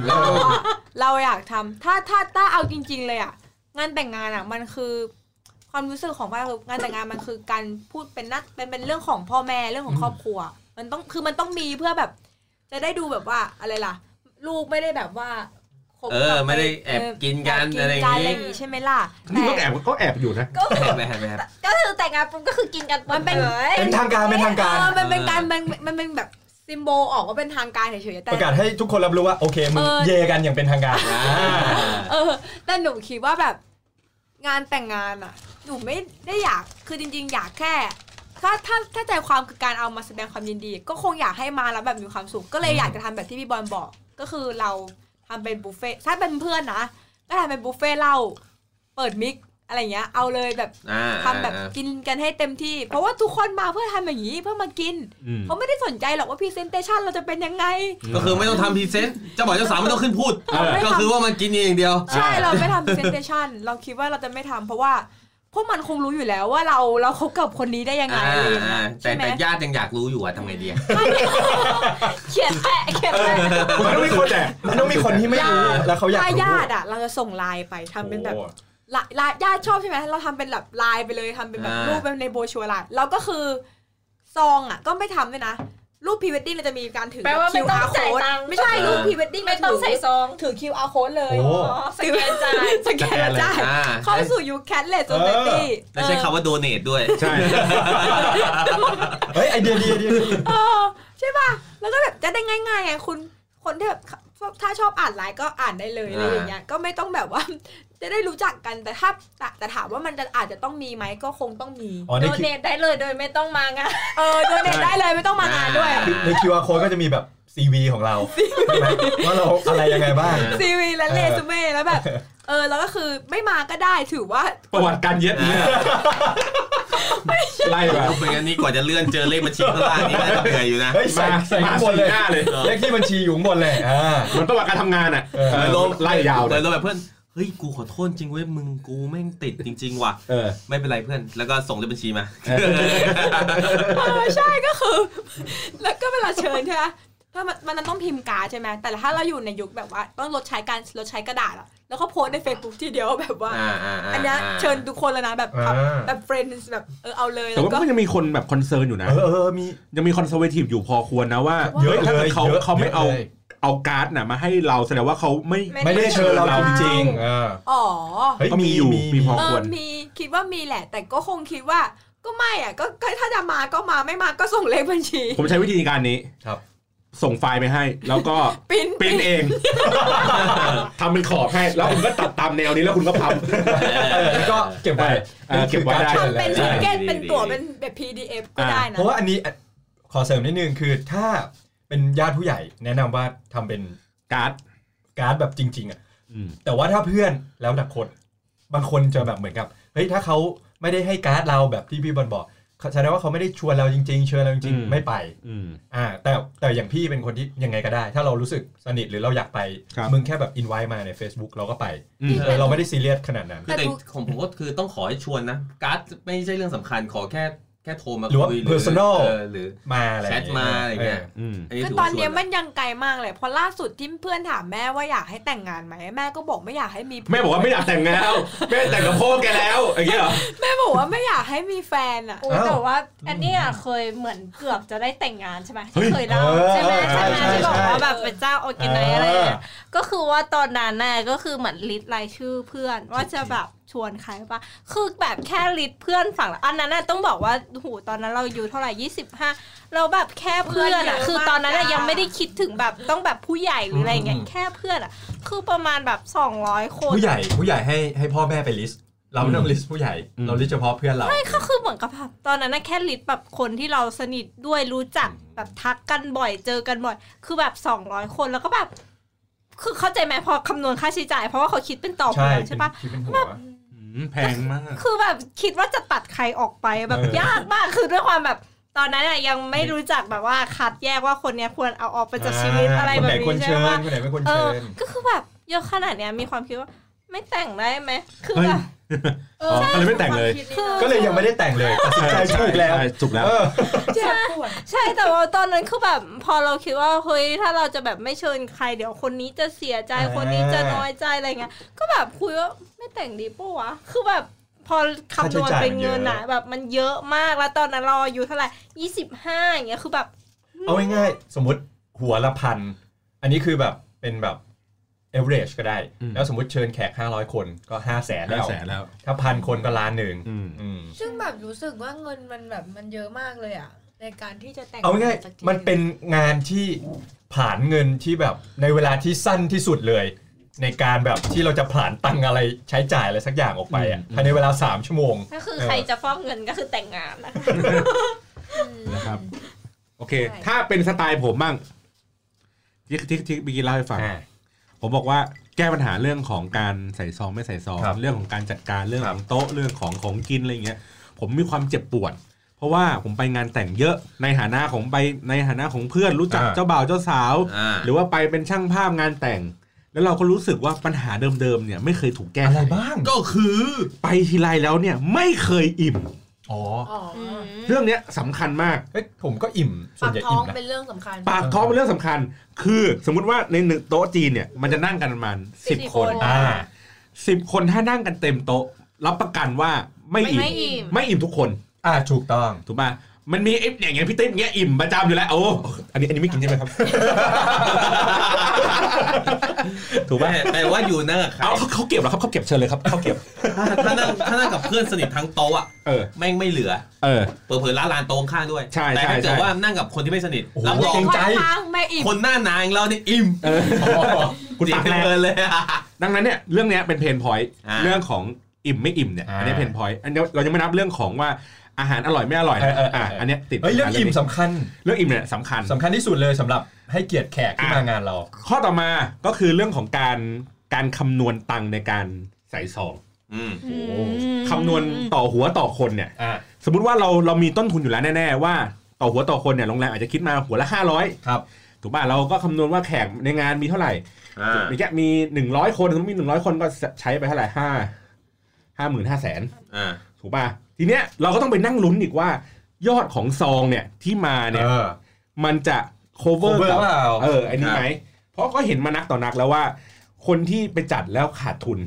เราอยากทำถ้าถ้าถ้าเอาจริง ๆ เลยอะ งานแต่งงานอะ มันคือความรู้สึกของพ่อคืองานแต่งงานมันคือการพูดเป็นนักเป็นเป็นเรื่องของพ่อแม่เรื่องของครอบครัว มันต้องคือมันต้องมีเพื่อแบบ จะได้ดูแบบว่าอะไรล่ะ ลูกไม่ได้แบบว่าคบเออกับไม่ได้แอบกินกันแบอะไรอย่างกินงี้กันอะไรอย่างงี้ใช่ไหมล่ะนี่ก็แต่แอบก็แอบอยู่นะ ก็แอบไปแอบไปแอบ ก็คือแต่งงานปุ๊บก็คือกินกันมันเป็นเยเป็นทางการเป็นทางการ เออมันเป็นการมันมันเป็นแบบ ซิมโบลออกว่าเป็นทางการเฉยๆแต่ประกาศให้ทุกคนรับรู้ว่าโอเคมึงเออเยกันอย่างเป็นทางการเออแต่หนูคิดว่าแบบงานแต่งงานอะ หนูไม่ได้อยากคือจริง ๆ อยากแค่ถ้าถ้าถ้าใจความคือการเอามาแสดงความยินดี ก็คงอยากให้มาแล้วแบบมีความสุขก็เลยอยากจะทำแบบที่พี่บอลบอก ก็คือเราทำเป็นบุฟเฟ่ต์ถ้าเป็นเพื่อนนะก็ทำเป็นบุฟเฟ่ต์เหล้าเปิด mix อะไรเงี้ย เอาเลยแบบอ่าทำแบบกินกันให้เต็มที่ เพราะว่าทุกคนมาเพื่อทำอย่างนี้เพื่อมากินอืมเขาไม่ได้สนใจหรอกว่า presentation เราจะเป็นยังไง ก็คือไม่ต้องทำ present เจ้าบ่าวเจ้าสาวไม่ต้องขึ้นพูดเออก็คือว่ามันกินอย่างเดียว ใช่เราไม่ทำ presentation เราคิดว่าเราจะไม่ทำเพราะว่าพวกมันคงรู้อยู่แล้วว่าเราเราคบกับคนนี้ได้ยังไงอ่าอะไรอย่างเงี้อ่าแต่ใช่ไหมแต่ญาติยังอยากรู้อยู่อะทำไงดีอะเขียนแปะเขียนแปะมันต้องมีคนแต่มันต้องมีคนที่ไม่รู้แล้วเขาอยากถ้ารู้ญาติอะเราจะส่งไลน์ไปทำเป็นแบบ โอ้ไลน์ไลน์ญาติชอบใช่ไหมเราทำเป็นแบบไลน์ไปเลยทำเป็นแบบรูปเป็นในโบรชัวร์ไลน์แล้วก็คือซองอะก็ไม่ทำด้วยนะรูปพรีเวดดิ้งเราจะมีการถือแปลว่าไม่ต้อง QR จ่าย code ตังค์ไม่ใช่รูปพรีเวดดิ้งไม่ต้องใส่ซองถือ QR code เลยโอ้อ๋อสแกนจ่ายสแกนแล้วจ่ายอ่าเข้าสู่ยุคแคทเลสโซเซตี้แล้วใช้คำว่าโดเนทด้วย ใช่เฮ้ยไอเดียดีไอเดียดีเออใช่ป่ะ แล้วก็แบบจะได้ง่ายๆไงคุณคนที่แบบถ้าชอบอ่านไลน์ก็อ่านได้เลยอะไรอย่างเงี้ยก็ไม่ต้องแบบว่า จะได้รู้จักกันแต่ถ้าแต่แต่ถามว่ามันจะอาจจะต้องมีไหมก็คงต้องมีอ๋อในโดคิเนทได้เลยโดยไม่ต้องมางานเออโดเนทได้เลยไม่ต้องมางานด้วยใน QR code ก็จะมีแบบ CV ของเราใช่ไหมว่าเราอะไรยังไงบ้างซีวีและเออเรซูเม่แล้วแบบ เออ แล้วก็คือไม่มาก็ได้ถือว่า ประวัติการเย็ดเนี่ยไล่มาไม่งั้นนี่กว่าจะเลื่อนเจอเลขบัญชีข้างล่างนี่น่าจะเหนื่อยอยู่นะเฮ้ยใส่มาใส่มาข้างบนสี่เลยหน้าเลยเลขที่บัญชีอยู่ข้างบนเลยอ่าเหมือนประวัติการทำงานอะเออเออลงไล่ยาวเลเดิยนลงแบบเพื่อน เฮ้ยกูขอโทษจริงเว้ยมึงกูแม่งติดจริง ๆ ว่ะเออ ไม่เป็นไรเพื่อนแล้วก็ส่งเลขบัญชีมาเออเออใช่ก็คือ แล้วก็เวลาเชิญใช่ไหมถ้ามันมันต้องพิมพ์การ์ดใช่ไหมแต่ถ้าเราอยู่ในยุคแบบว่า ต้องลดใช้การลดใช้กระดาษอะแล้วก็โพสต์ใน Facebook ทีเดียวแบบว่าอ่าอ่าาอันเนี้ยเชิญทุกคนเลยนะแบบอ่า แบบ friend แบบเออเอาเลยแต่แล้วว่าก็ก็ยังมีคนแบบ concern อยู่นะ เออเออมี ยังมี conservative อยู่พอควรนะว่าเยอะฮ้ถ้าเลยเขาเยอะเขาไม่เอาเยอะเลย เอาการ์ดน่ะมาให้เราแสดงว่าเขาไม่ไม่ได้เชิญเราจริงๆเอออ๋อเฮ้ยก็มีอยู่มีพอควรเออมีคิดว่ามีแหละ แต่ก็คงคิดว่าก็ไม่อะก็ก็ถ้าจะมาก็มาไม่มาก็ส่งเลขบัญชี ผมใช้วิธีการนี้ครับ ส่งไฟล์ไปให้ แล้วก็ print print เองทำเป็นขอบให้ แล้วคุณก็ตัดตามแนวนี้แล้วคุณก็พับแล้วก็เก็บไว้เออเก็บไว้ได้ทำเป็นใช่ ticket ดีเป็นดีตั๋วดีเป็นแบบ PDF ก็ได้นะเพราะว่าอันนี้ขอเสริมนิดนึงคือถ้า เป็นญาติผู้ใหญ่ แนะนำว่าทำเป็นการ์ด การ์ดแบบจริง ๆอะอืม แต่ว่าถ้าเพื่อนแล้วแต่คนบางคนจะแบบเหมือนกับเฮ้ยถ้าเขาไม่ได้ให้การ์ดเราแบบที่พี่บอลบอกแสดงว่าเขาไม่ได้ชวนเราจริง ๆ เชิญเราจริง อืม ๆ ไม่ไป อืม อ่าแต่แต่อย่างพี่เป็นคนที่ยังไงก็ได้ ถ้าเรารู้สึกสนิทหรือเราอยากไป ครับ มึงแค่แบบอินไว้มาใน Facebook เราก็ไปอืม เออเราไม่ได้ซีเรียสขนาดนั้น คือแต่ของผมก็คือต้องขอให้ชวนนะ การ์ดไม่ใช่เรื่องสำคัญขอแค่แค่โทรมาหรือว่าคุย personal เออหรือมาอะไรแชทมาอะไรเงี้ยอืมอันนี้คือถือตอว่าชวน ตอนเนี้ยมันยังไกลมากเลยเพราะล่าสุดที่เพื่อนถามแม่ว่าอยากให้แต่งงานไหมแม่ก็บอกไม่อยากให้มีแม่บอกว่าไม่อยากแต่งงานแล้ว แม่แต่งกับพ่อแกแล้วอย่างเงี้ยเหรอ แม่บอกว่าไม่อยากให้มีแฟนอะ โอ้แต่ว่าอันเนี้ยเคยเหมือนเกือบจะได้แต่งงานใช่ไหมเฮ้ยที่เคยเล่าเออใช่ไหมใช่ไหมใช่ที่บอกใช่ว่าแบบเป็นเจ้า organize อะไรเนี่ยก็คือว่าตอนนั้นน่ะก็คือเหมือน list รายชื่อเพื่อนว่าจะแบบ ชวนใครปะคือแบบแค่ list เพื่อนฝั่งละอันนั้นน่ะต้องบอกว่าโหตอนนั้นเราอยู่เท่าไหร่ยี่สิบห้าเราแบบแค่เพื่อนอะเพื่อนเยอะมากคือตอนนั้นอะจ้ายัยังไม่ได้คิดถึงแบบต้องแบบผู้ใหญ่หรืออะไรเงี้ยอืมแค่เพื่อนอะ คือประมาณแบบสองร้อยคนผู้ใหญ่ผู้ใหญ่ให้ให้พ่อแม่ไป list เราไม่ต้อง list ผู้ใหญ่อืมเรา list เฉพาะเพื่อนเราก็คือเหมือนกับแบบตอนนั้นนะแค่ list แบบคนที่เราสนิทด้วยรู้จักแบบทักกันบ่อยเจอกันบ่อย คือแบบสองร้อยคนแล้วก็แบบคือเข้าใจไหมพอคำนวณค่าใช้จ่ายเพราะว่าเขาคิดเป็นต่อใช่เดือนใช่ปะคิดเป็นหัวอืม แพงมาก คือแบบคิดว่าจะตัดใครออกไปแบบเออยากมากคือด้วยความแบบตอนนั้นอะยังไม่รู้จักแบบว่าคัดแยกว่าคนเนี้ยควรเอาออกไปจากชีวิตอะไรคนแบไหนบควรนี้ใช่เชิไหมญคนไหนไม่ควรเอเชิอญก็คือแบบเยอะขนาดเนี้ยมีความคิดว่าไม่แต่งได้ไหมคือเฮ้ยแบบเออ๋อก็เลยไม่แต่งเลยคือก็เลยยังไม่ได้แต่งเลยตัดสินใจถูกแล้วใช่ถูกแล้วเออเจ็บปวดใช่แต่ว่าตอนนั้นคือแบบพอเราคิดว่าเฮ้ยถ้าเราจะแบบไม่เชิญใคร เดี๋ยวคนนี้จะเสียใจอ่าคนนี้จะน้อยใจอะไรเงี้ยก็แบบคุยว่า ไม่แต่งดีปะวะ คือแบบพอคำนวณเป็นเงินอะแบบมันเยอะมากแล้วตอนนั้นเราอายุเท่าไหร่ยี่สิบห้าอย่างเงี้ยคือแบบ เอาง่ายๆสมมติหัวละพัน อันนี้คือแบบเป็นแบบ average ก็ได้อืมแล้วสมมติเชิญแขก 500 คนก็ 5 0 0แสนห้าแล้วแสนแล้ว ถ้าพันคนก็ล้านหนึ่งอืมอืมซึ่งแบบรู้สึกว่าเงินมันแบบมันเยอะมากเลยอะ ในการที่จะแต่งเอาง่ายสักทีๆมันเป็นงานที่ผ่านเงินที่แบบในเวลาที่สั้นที่สุดเลย ในการแบบที่เราจะผ่านตังอะไรใช้จ่ายอะไรสักอย่างออกไปอะอืมภายในเวลา 3 ชั่วโมง ก็คือเออใครจะฟอกเงินก็คือแต่งงานนะอืมนะครับ โอเคใช่ถ้าเป็นสไตล์ผมบ้างที่ที่ที่เมื่อกี้เล่าให้ฟังอ่าผมบอกว่าแก้ปัญหาเรื่องของการใส่ซองไม่ใส่ซองครับเรื่องของการจัดการเรื่องครัขบองโต๊ะเรื่องของของกินอะไรเงี้ย ผมมีความเจ็บปวด เพราะว่าผมไปงานแต่งเยอะในฐานะของไปในฐานะของเพื่อนรู้จักอ่าเจ้าบ่าวเจ้าสาวอ่าหรือว่าไปเป็นช่างภาพงานแต่ง แล้วเราก็รู้สึกว่าปัญหาเดิมๆเนี่ยไม่เคยถูกแก้อะไขไรบ้างก็คือไปทีไรแล้วเนี่ยไม่เคยอิ่ม อ๋ออ๋ออเรื่องเนี้ยสำคัญมากเฮ้ยผมก็อิ่มส่วปานกใหญ่ท้ออิ่งมนะเป็นเรื่องสำคัญ ปากท้องเป็นเรื่องสำคัญ คือสมมุติว่าในหนึ่งโต๊ะจีนเนี่ยมันจะนั่งกันประมาณสิบ10 คน คน อ่า สิบคนถ้านั่งกันเต็มโต๊ะ รับประกันว่าไม่อิ่มไม่อิ่ม ไม่อิ่มทุกคนอ่าถูกต้อง ถูกป่ะมันมีไอ้อย่างเงี้ยพี่ติ๊บเงี้ยอิ่มประจำอยู่แล้วโอ้อันนี้อันนี้ไม่กินใช่ไหมครับ ถูกป่ะแต่แต่ว่าอยู่นั่งกับใครเอาเขาเขาเก็บแล้วครับเขาเก็บเชิญเลยครับเขาเก็บถ้านั่งถ้านั่งกับเพื่อนสนิททั้งโต๊ะอะเออแม่งไม่เหลือ เออเปิดเผยร้านลานโต๊ะข้างๆด้วยใช่แต่ถ้าใช่เกิดใช่ว่านั่งกับคนที่ไม่สนิทโอ้โหรับรองเกรงใจทางไม่อิ่มคนหน้าหนาอย่างเราเนี่ยอิ่มเออคุณจิตับกแรงเพลินเลยอะดังนั้นเนี่ยเรื่องเนี้ยเป็น pain point อ่าเรื่องของอิ่มไม่อิ่มเนี่ยอ่าอันนี้ pain point อันนี้เรายังไม่นับเรื่องของว่า อาหารอร่อยไม่อร่อยเออเออเอออะอันเนี้ยติดเฮ้ยเรื่องปัญหาอิ่มนี้สำคัญเรื่องอิ่มเนี่ยสำคัญ สำคัญที่สุดเลยสำหรับให้เกียรติแขกที่อะมางานเรา ข้อต่อมาก็คือเรื่องของการการคำนวณตังค์ในการใส่ซองอืมคำนวณต่อหัวต่อคนเนี่ย อ่า สมมุติว่าเราเรามีต้นทุนอยู่แล้วแน่ๆว่าต่อหัวต่อคนเนี่ยโรงแรมอาจจะคิดมาหัวละ500ครับ ถูกป่ะเราก็คำนวณว่าแขกในงานมีเท่าไหร่อ่ามีแค่มี100คนสมมติมี100คนก็ใช้ไปเท่าไหร่ห้าห้าหมื่นห้าแสน อ่า ถูกป่ะทีเนี้ยเราก็ต้องไปนั่งลุ้นอีกว่า ยอดของซองเนี่ยที่มาเนี่ยเออมันจะ cover cover กับเปล่าเอออันนี้ไหมเพราะก็เห็นมานักต่อนักแล้วว่า คนที่ไปจัดแล้วขาดทุน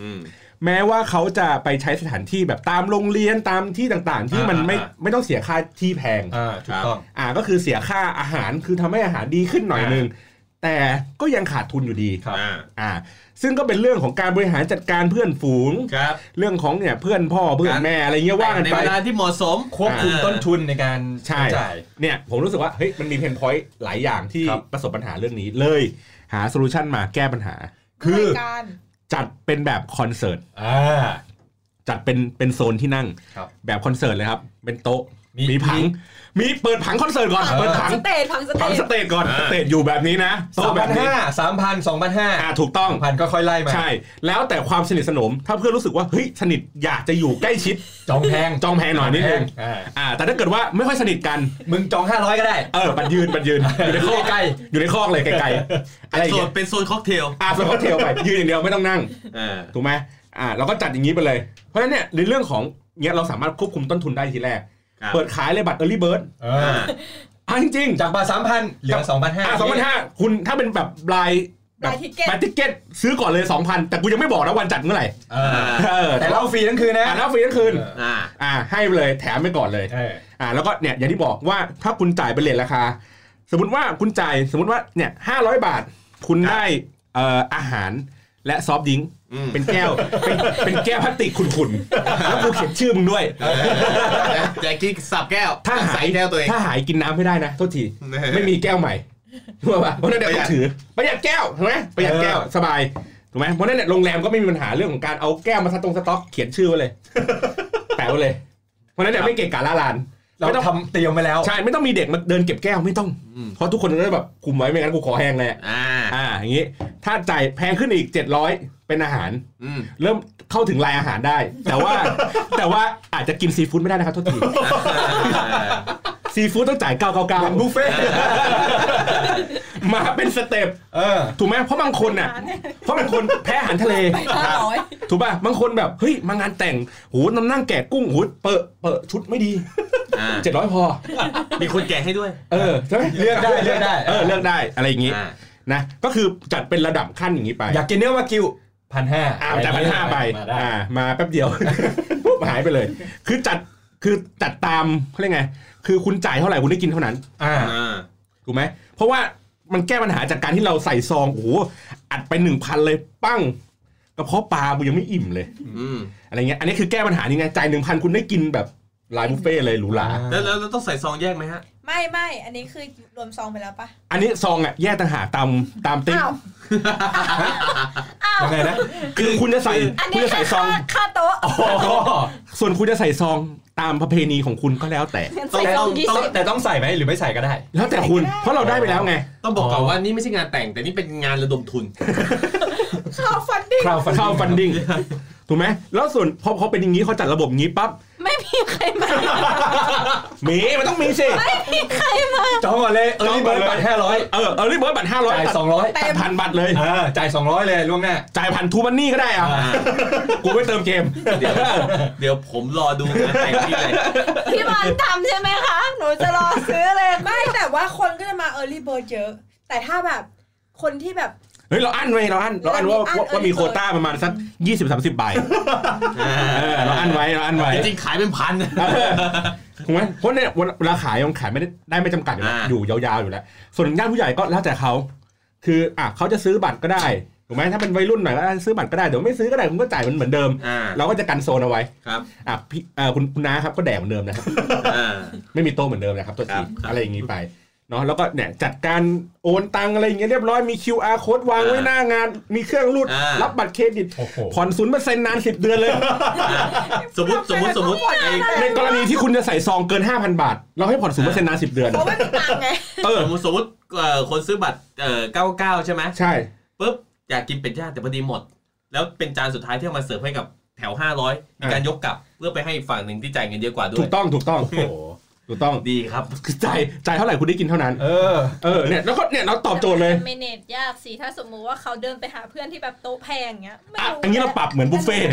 อืมแม้ว่าเขาจะไปใช้สถานที่แบบตามโรงเรียนตามที่ต่างๆ ที่มันไม่อ่าไม่ต้องเสียค่าที่แพงอ่าถูกต้องอ่าก็คือเสียค่าอาหารคือทำให้อาหารดีขึ้นหน่อยนึง แต่ก็ยังขาดทุนอยู่ดีครับอ่าอ่า ซึ่งก็เป็นเรื่องของการบริหารจัดการเพื่อนฝูงครับเรื่องของเนี่ยเพื่อนพ่อเพื่อนแม่อะไรเงี้ยว่ากันในไปเวลาที่เหมาะสมควบคุมอ่าต้นทุนในการใช่ใช้จ่ายเนี่ยผมรู้สึกว่าเฮ้ยมันมี pain point หลายอย่างที่ครับประสบปัญหาเรื่องนี้เลย หา solution มาแก้ปัญหา คือรายการจัดเป็นแบบคอนเสิร์ตอ่าจัดเป็นเป็นโซนที่นั่งครับแบบคอนเสิร์ตเลยครับ เป็นโต๊ะมีมีผัง มีเปิดผังคอนเสิร์ตก่อนเออเปิดผัง stageผัง stage ผัง stageก่อนอ่า stage อยู่แบบนี้นะโต๊ะแบบนี้สามพันห้าสามพันสองพันห้าอ่าถูกต้อง พันก็ค่อยไล่มาใช่ แล้วแต่ความสนิทสนม ถ้าเพื่อนรู้สึกว่า เฮ้ย สนิท อยากจะอยู่ใกล้ชิด จองแพงจองแพงหน่อยนิดนึง อ่าอ่า แต่ถ้าเกิดว่าไม่ค่อยสนิทกัน มึงจองห้าร้อยก็ได้ เออบัตรยืนบัตรยืน อยู่ในคอกใกล้ อยู่ในคอกเลยไกลๆ อะไรอย่างเงี้ยโซนเป็นโซนค็อกเทลอ่าโซนค็อกเทลไป ยืนอย่างเดียวไม่ต้องนั่ง อ่า ถูกไหมอ่า เราก็จัดอย่างนี้ไปเลย เพราะฉะนั้นเนี่ยในเรื่องของเนี้ยเราสามารถควบคุมต้นทุนได้ทีแรกครับ เปิดขายเลยบัตร early bird เออ่าออ่าจริงๆจากบาทสามพันเหลือสองพันห้าอ่าสองพันห้าคุณถ้าเป็นแบบรายแบบรายทิเก็ตรายทิเก็ตซื้อก่อนเลยสองพันแต่กูยังไม่บอกนะวันจัดเมื่อไหร่เออเออแต่เล่าฟรีทั้งคืนนะอ่าแล้วฟรีทั้งคืนเอออ่าอ่าให้ไปเลยแถมไปก่อนเลยเอออ่าแล้วก็เนี่ยอย่างที่บอกว่าถ้าคุณจ่ายเป็นเลทราคา สมมติว่าคุณจ่ายสมมติว่าเนี่ยห้าร้อยบาท คุณได้เอ่ออาหารและซอฟต์ดริงก์อืม เป็นแก้วเป็นเป็นแก้วพลาสติกขุ่นๆแล้วกูเขียนชื่อมึงด้วยแจ็คกี้สับแก้ว ถ้าหาใส่ยแก้วตัวเองถ้าหายกินน้ำไม่ได้นะโทษทีไม่มีแก้วใหม่ถูกป่ะเพราะฉะนั้นเดี๋ยวต้องถือประหยัดแก้วถูกไหมประหยัดแก้วสบายถูกไหมเพราะฉะนั้นเนี่ยโรงแรมก็ไม่มีปัญหาเรื่องของการเอาแก้วมาสตรงสต็อกเขียนชื่อไว้เลยแปะไว้เลย เพราะฉะนั้นเนี่ยไม่เกะกะละลานเราไม่ต้องทำเตรียมไปแล้วใช่ไม่ต้องมีเด็กมาเดินเก็บแก้วไม่ต้องอืมเพราะทุกคนก็จะแบบคุมไว้ไม่งั้นกูขอแห้งเลยอ่าอ่าอย่างนี้ ถ้าจ่ายแพงขึ้นอีก700 เป็นอาหารอืมเริ่มเข้าถึงรายอาหารได้ แต่ว่าแต่ว่าอาจจะกินซีฟู้ดไม่ได้นะครับโทษทีซีฟู้ดต้องจ่ายเหมือน999บุฟเฟ่ต์มาเป็น step เออถูกไหมเพราะบางคนน่ะ เพราะบางคนแพ้อาหารทะเลห้าร้อยถูกป่ะบางคนแบบเฮ้ยมางานแต่งโหน้ำนั่งแกะกุ้งโหเปิดเปิดชุดไม่ดีอ่าเจ็ดร้อยพอ มีคนแก่ให้ด้วย เออใช่ไหมเลือกได้เลือกได้เออเลือกได้อะไรอย่างงี้อ่านะก็คือจัดเป็นระดับขั้นอย่างนี้ไป อยากกินเนื้อวากิว พันห้าอ่าจ่ายพันห้าไปมาได้อ่ามาแป๊บเดียวปุ๊บหายไปเลย คือจัดคือจัดตามเขาเรียกไง คือคุณจ่ายเท่าไหร่คุณได้กินเท่านั้นอ่าอ่าถูกไหม เพราะว่ามันแก้ปัญหาจากการที่เราใส่ซองโอ้โหอัดไปหนึ่งพันเลยปั้งกระเพาะปลากูยังไม่อิ่มเลยอืมอะไรเงี้ยอันนี้คือแก้ปัญหานี้ไงจ่ายหนึ่งพันคุณได้กินแบบ ลายบุฟเฟ่ต์เลยหรูหราแล้วแล้วแล้วต้องใส่ซองแยกไหมฮะ ไม่ไม่อันนี้คือรวมซองไปแล้วปะอันนี้ซองอะแยกต่างหากตามตามติ๊กอ้าวยังไงนะคือคุณจะใส่อันคุณนี้จะใส่แค่ซอง ค่าค่าโต๊ะอ๋อส่วนคุณจะใส่ซองตามประเพณีของคุณก็แล้วแต่ ต้องแต่ต้ต้อองงต้องแต่ต้องใส่ไหมหรือไม่ใส่ก็ได้ แล้วแต่คุณ เพราะเราได้ไปแล้วไงต้องบอกก่อนว่านี่ไม่ใช่งานแต่งแต่นี่เป็นงานระดมทุนค่าฟันดิ้ง crowdfunding เข้าฟันดิ้งถูกไหมแล้วส่วนพอพอเป็นอย่างนี้เขาจัดระบบอย่างนี้ปั๊บ ไม่มีใครมา มีมันต้องมีสิไม่มีใครมาจองก่อนเลยเออนี่เบิร์ดบัตรห้าร้อยเออเออรีบเบิร์ดบัตรห้าร้อยจ่ายสองร้อยตัดพันบัตรเลยอ่าจ่ายสองร้อยเลยล่วงหน้าจ่ายพันทูมันนี่ก็ได้อะอ่ากูไม่เติมเกม เดี๋ยวเดี๋ยวผมรอดูงานแต่งที่เลยพี่บอลทำใช่ไหมคะ หนูจะรอซื้อเลยไม่แต่ว่าคนก็จะมา early bird เยอะ แต่ถ้าแบบคนที่แบบ เฮ้ยเราอั้นไว้เราอั้นเราอั้นว่าอั้นว่าว่ามีโควต้าประมาณสักยี่สิบสามสิบใบเออเราอั้นไว้เราอั้นไว้จริงๆขายเป็นพันเออถูกไหมเพราะเนี่ยเวลาขายมันขายไม่ได้ได้ไม่จำกัดอยู่แล้วอ่าอยู่ยาวๆอยู่แล้ว ส่วนญาติผู้ใหญ่ก็แล้วแต่เขาคืออะเขาจะซื้อบัตรก็ได้ถูกไหมถ้าเป็นวัยรุ่นหน่อยก็ซื้อบัตรก็ได้เดี๋ยวไม่ซื้อก็ได้คุณก็จ่ายมันเหมือนเดิมอ่าเราก็จะกันโซนเอาไว้ครับอะพี่เอ่อคุณคุณน้าครับก็แดกเหมือนเดิมนะครับอ่าไม่มีโต๊ะเหมือนเดิมนะครับตัวครัทีบครับอะไรอย่างนี้ไป เนาะแล้วก็เนี่ยจัดการโอนตังอะไรอย่างเงี้ยเรียบร้อยมี QR code วางไว้หน้างาน มีเครื่องรูดอ่ารับบัตรเครดิตโอ้โหผ่อนศูนย์เปอร์เซ็นต์นานสิบเดือนเลย สมมติสมมติสมมติไอ้ในกรณีที่คุณจะใส่ซองเกิน 5,000 บาท เราให้ผ่อนศูนย์เปอร์เซ็นต์นานสิบเดือนเพราะไม่มีตังค์ไงเออสมมติสมมติเอ่อคนซื้อบัตรเอ่อ99 ใช่ไหมใช่ปุ๊บอยากกินเป็ดย่างแต่พอดีหมด แล้วเป็นจานสุดท้ายที่เอามาเสิร์ฟให้กับแถว 500 มีการยกกลับเพื่อไปให้อีกฝั่งหนึ่งที่จ่ายเงินเยอะกว่าด้วถูยกต้องถูกต้องโอ้โห ถูกต้องดีครับคือจ่ายจ่ายเท่าไหร่คุณได้กินเท่านั้น เออเออเนี่ยแล้วก็เนี่ยเราตอบโจทย์เลยเมเนจยากสิถ้าสมมุติว่าเขาเดินไปหาเพื่อนที่แบบโต๊ะแพงเงี้ยไม่อะรู้อันนี้เราปรับเหมือนบุฟเฟ่ต์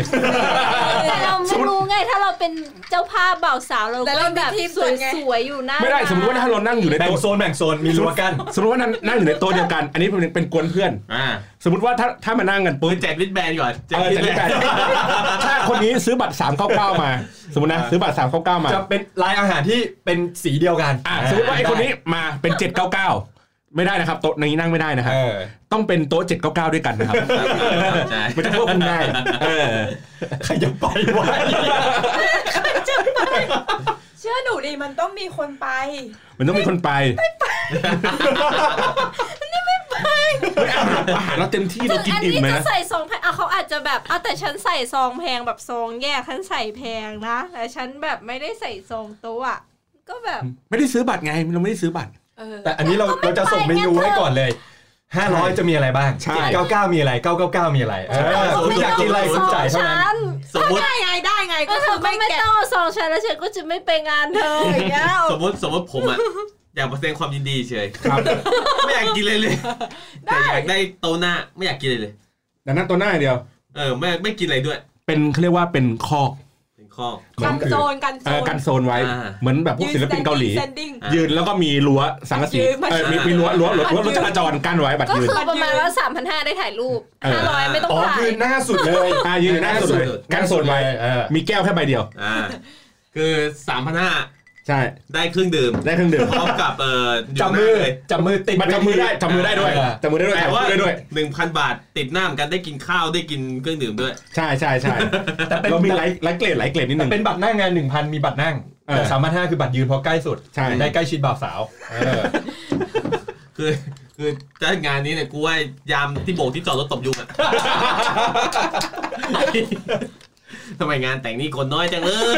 แต่เราไม่รู้ไงถ้าเราเป็นเจ้าภาพบ่าวสาวเราแต่ก็เราแบบมีทีมสวยไงสวยๆอยู่หน้าไม่ได้ร้นสมมติว่าถ้าเรานั่งอยู่ในแบ่งโต๊ะโซนแบ่งโซนมีรั้วกั้นสมมติว่านั่งนั่งอยู่ในโต๊ะเดียวกัน อันนี้เป็นเป็นกวนเพื่อนอ่าสมมติว่าถ้าถ้ามานั่งกันปืปุ๊บนแจกลิสแบนก่อนแจเอกอลิจะสได้แบกันนถ้าคนนี้ซื้อบัตร399มา สมมตินะซื้อบัตร399มา จะเป็นลายอาหารที่เป็นสีเดียวกันอะสมมติว่าไอ้คนนี้มาเป็น799ไม่ได้นะครับโต๊ะนี้นั่งไม่ได้นะครับเออต้องเป็นโต๊ะ799ด้วยกันนะครับใช่มันจะควบคุมได้เออใครจะไปไว้เชื่อหนูดิมันต้องมีคนไป มันต้องมีคนไปเฮ้ย อาหารอาหารเราเต็มที่เรากินอันอิ่มนี้ไหมจะนะใส่ซองแพงอะเขาอาจจะแบบอะแต่ฉันใส่ซองแพงแบบซองแยกฉันใส่แพงนะแต่ฉันแบบไม่ได้ใส่ซองโต๊ะอะก็แบบ ไม่ได้ซื้อบัตรไงเราไม่ได้ซื้อบัตรเออแต่อันนี้เราเราจะส่งเมนูให้ก่อนเลย500จะมีอะไรบ้างใช่99มีอะไร999มีอะไรเออคุณอยากกินอะไรคุณจ่ายเท่านั้นสมมติได้ไงได้ไงก็ก็คืคืออไม่ไม่ไม่แกะต้องเอาซองฉันแล้วฉันก็จะไม่ไปงานเธออย่างเงี้ยสมมติสมมติผมอะ อยากมาแสดงความยินดีเฉยครับ ไม่อยากกินเลยเลย แต่อยากได้โตะหน้าไม่อยากกินเลยเลยดังนั้นตัวหน้าอย่างเดียว เออไม่ไม่กินอะไรด้วย เป็นเขาเรียกว่าเป็นคอกเป็นข้อ กันโซนกันโซเออนกันโซนไว้ อ่า เหมือนแบบพวกศิลปินเกาหลี ยืน standing อะยืนแล้วก็มีรั้วสังกะสียืนมาเออมีมีรั้วรั้วรั้วรั้วรถจราจรกั้นไว้บัตรก็ยืน คือประมาณว่าสามพันห้าได้ถ่ายรูป เออห้าร้อยไม่ต้องอ๋อถ่ายคือหน้าสุดเลยอ่ายืนอยู่หน้าสุดเลยกั้นโซนไว้ เออมีแก้วแค่ใบเดียว อ่าคือสามพันห้า ใช่ ได้เครื่องดื่มได้เครื่องดื่มพร้อมกับเอ่ออยู่จับมือจับมือติดมันจับมือได้จับมือได้ด้วยเออจับมือได้ด้วยแต่ถ่ายว่ารูปได้ด้วยหนึ่งพันบาทติดหน้าเหมือนกันได้กินข้าวได้กินเครื่องดื่มด้วย ใช่ใช่ใช่แต่เป็นเรามีหลายหลายเกรดหลายเกรดนิดนึงเป็นบัตรหน้างาน1,000มีบัตรนั่งเออแต่สามพันห้าคือบัตรยืนเพราะใกล้สุดใช่ได้ใกล้ชิดบ่าวสาวเออคือคือถ้างานนี้เนี่ยกูว่ายามที่โบกที่จอดรถตบยุงอะทำไมงานแต่งนี่คนน้อยจังเลย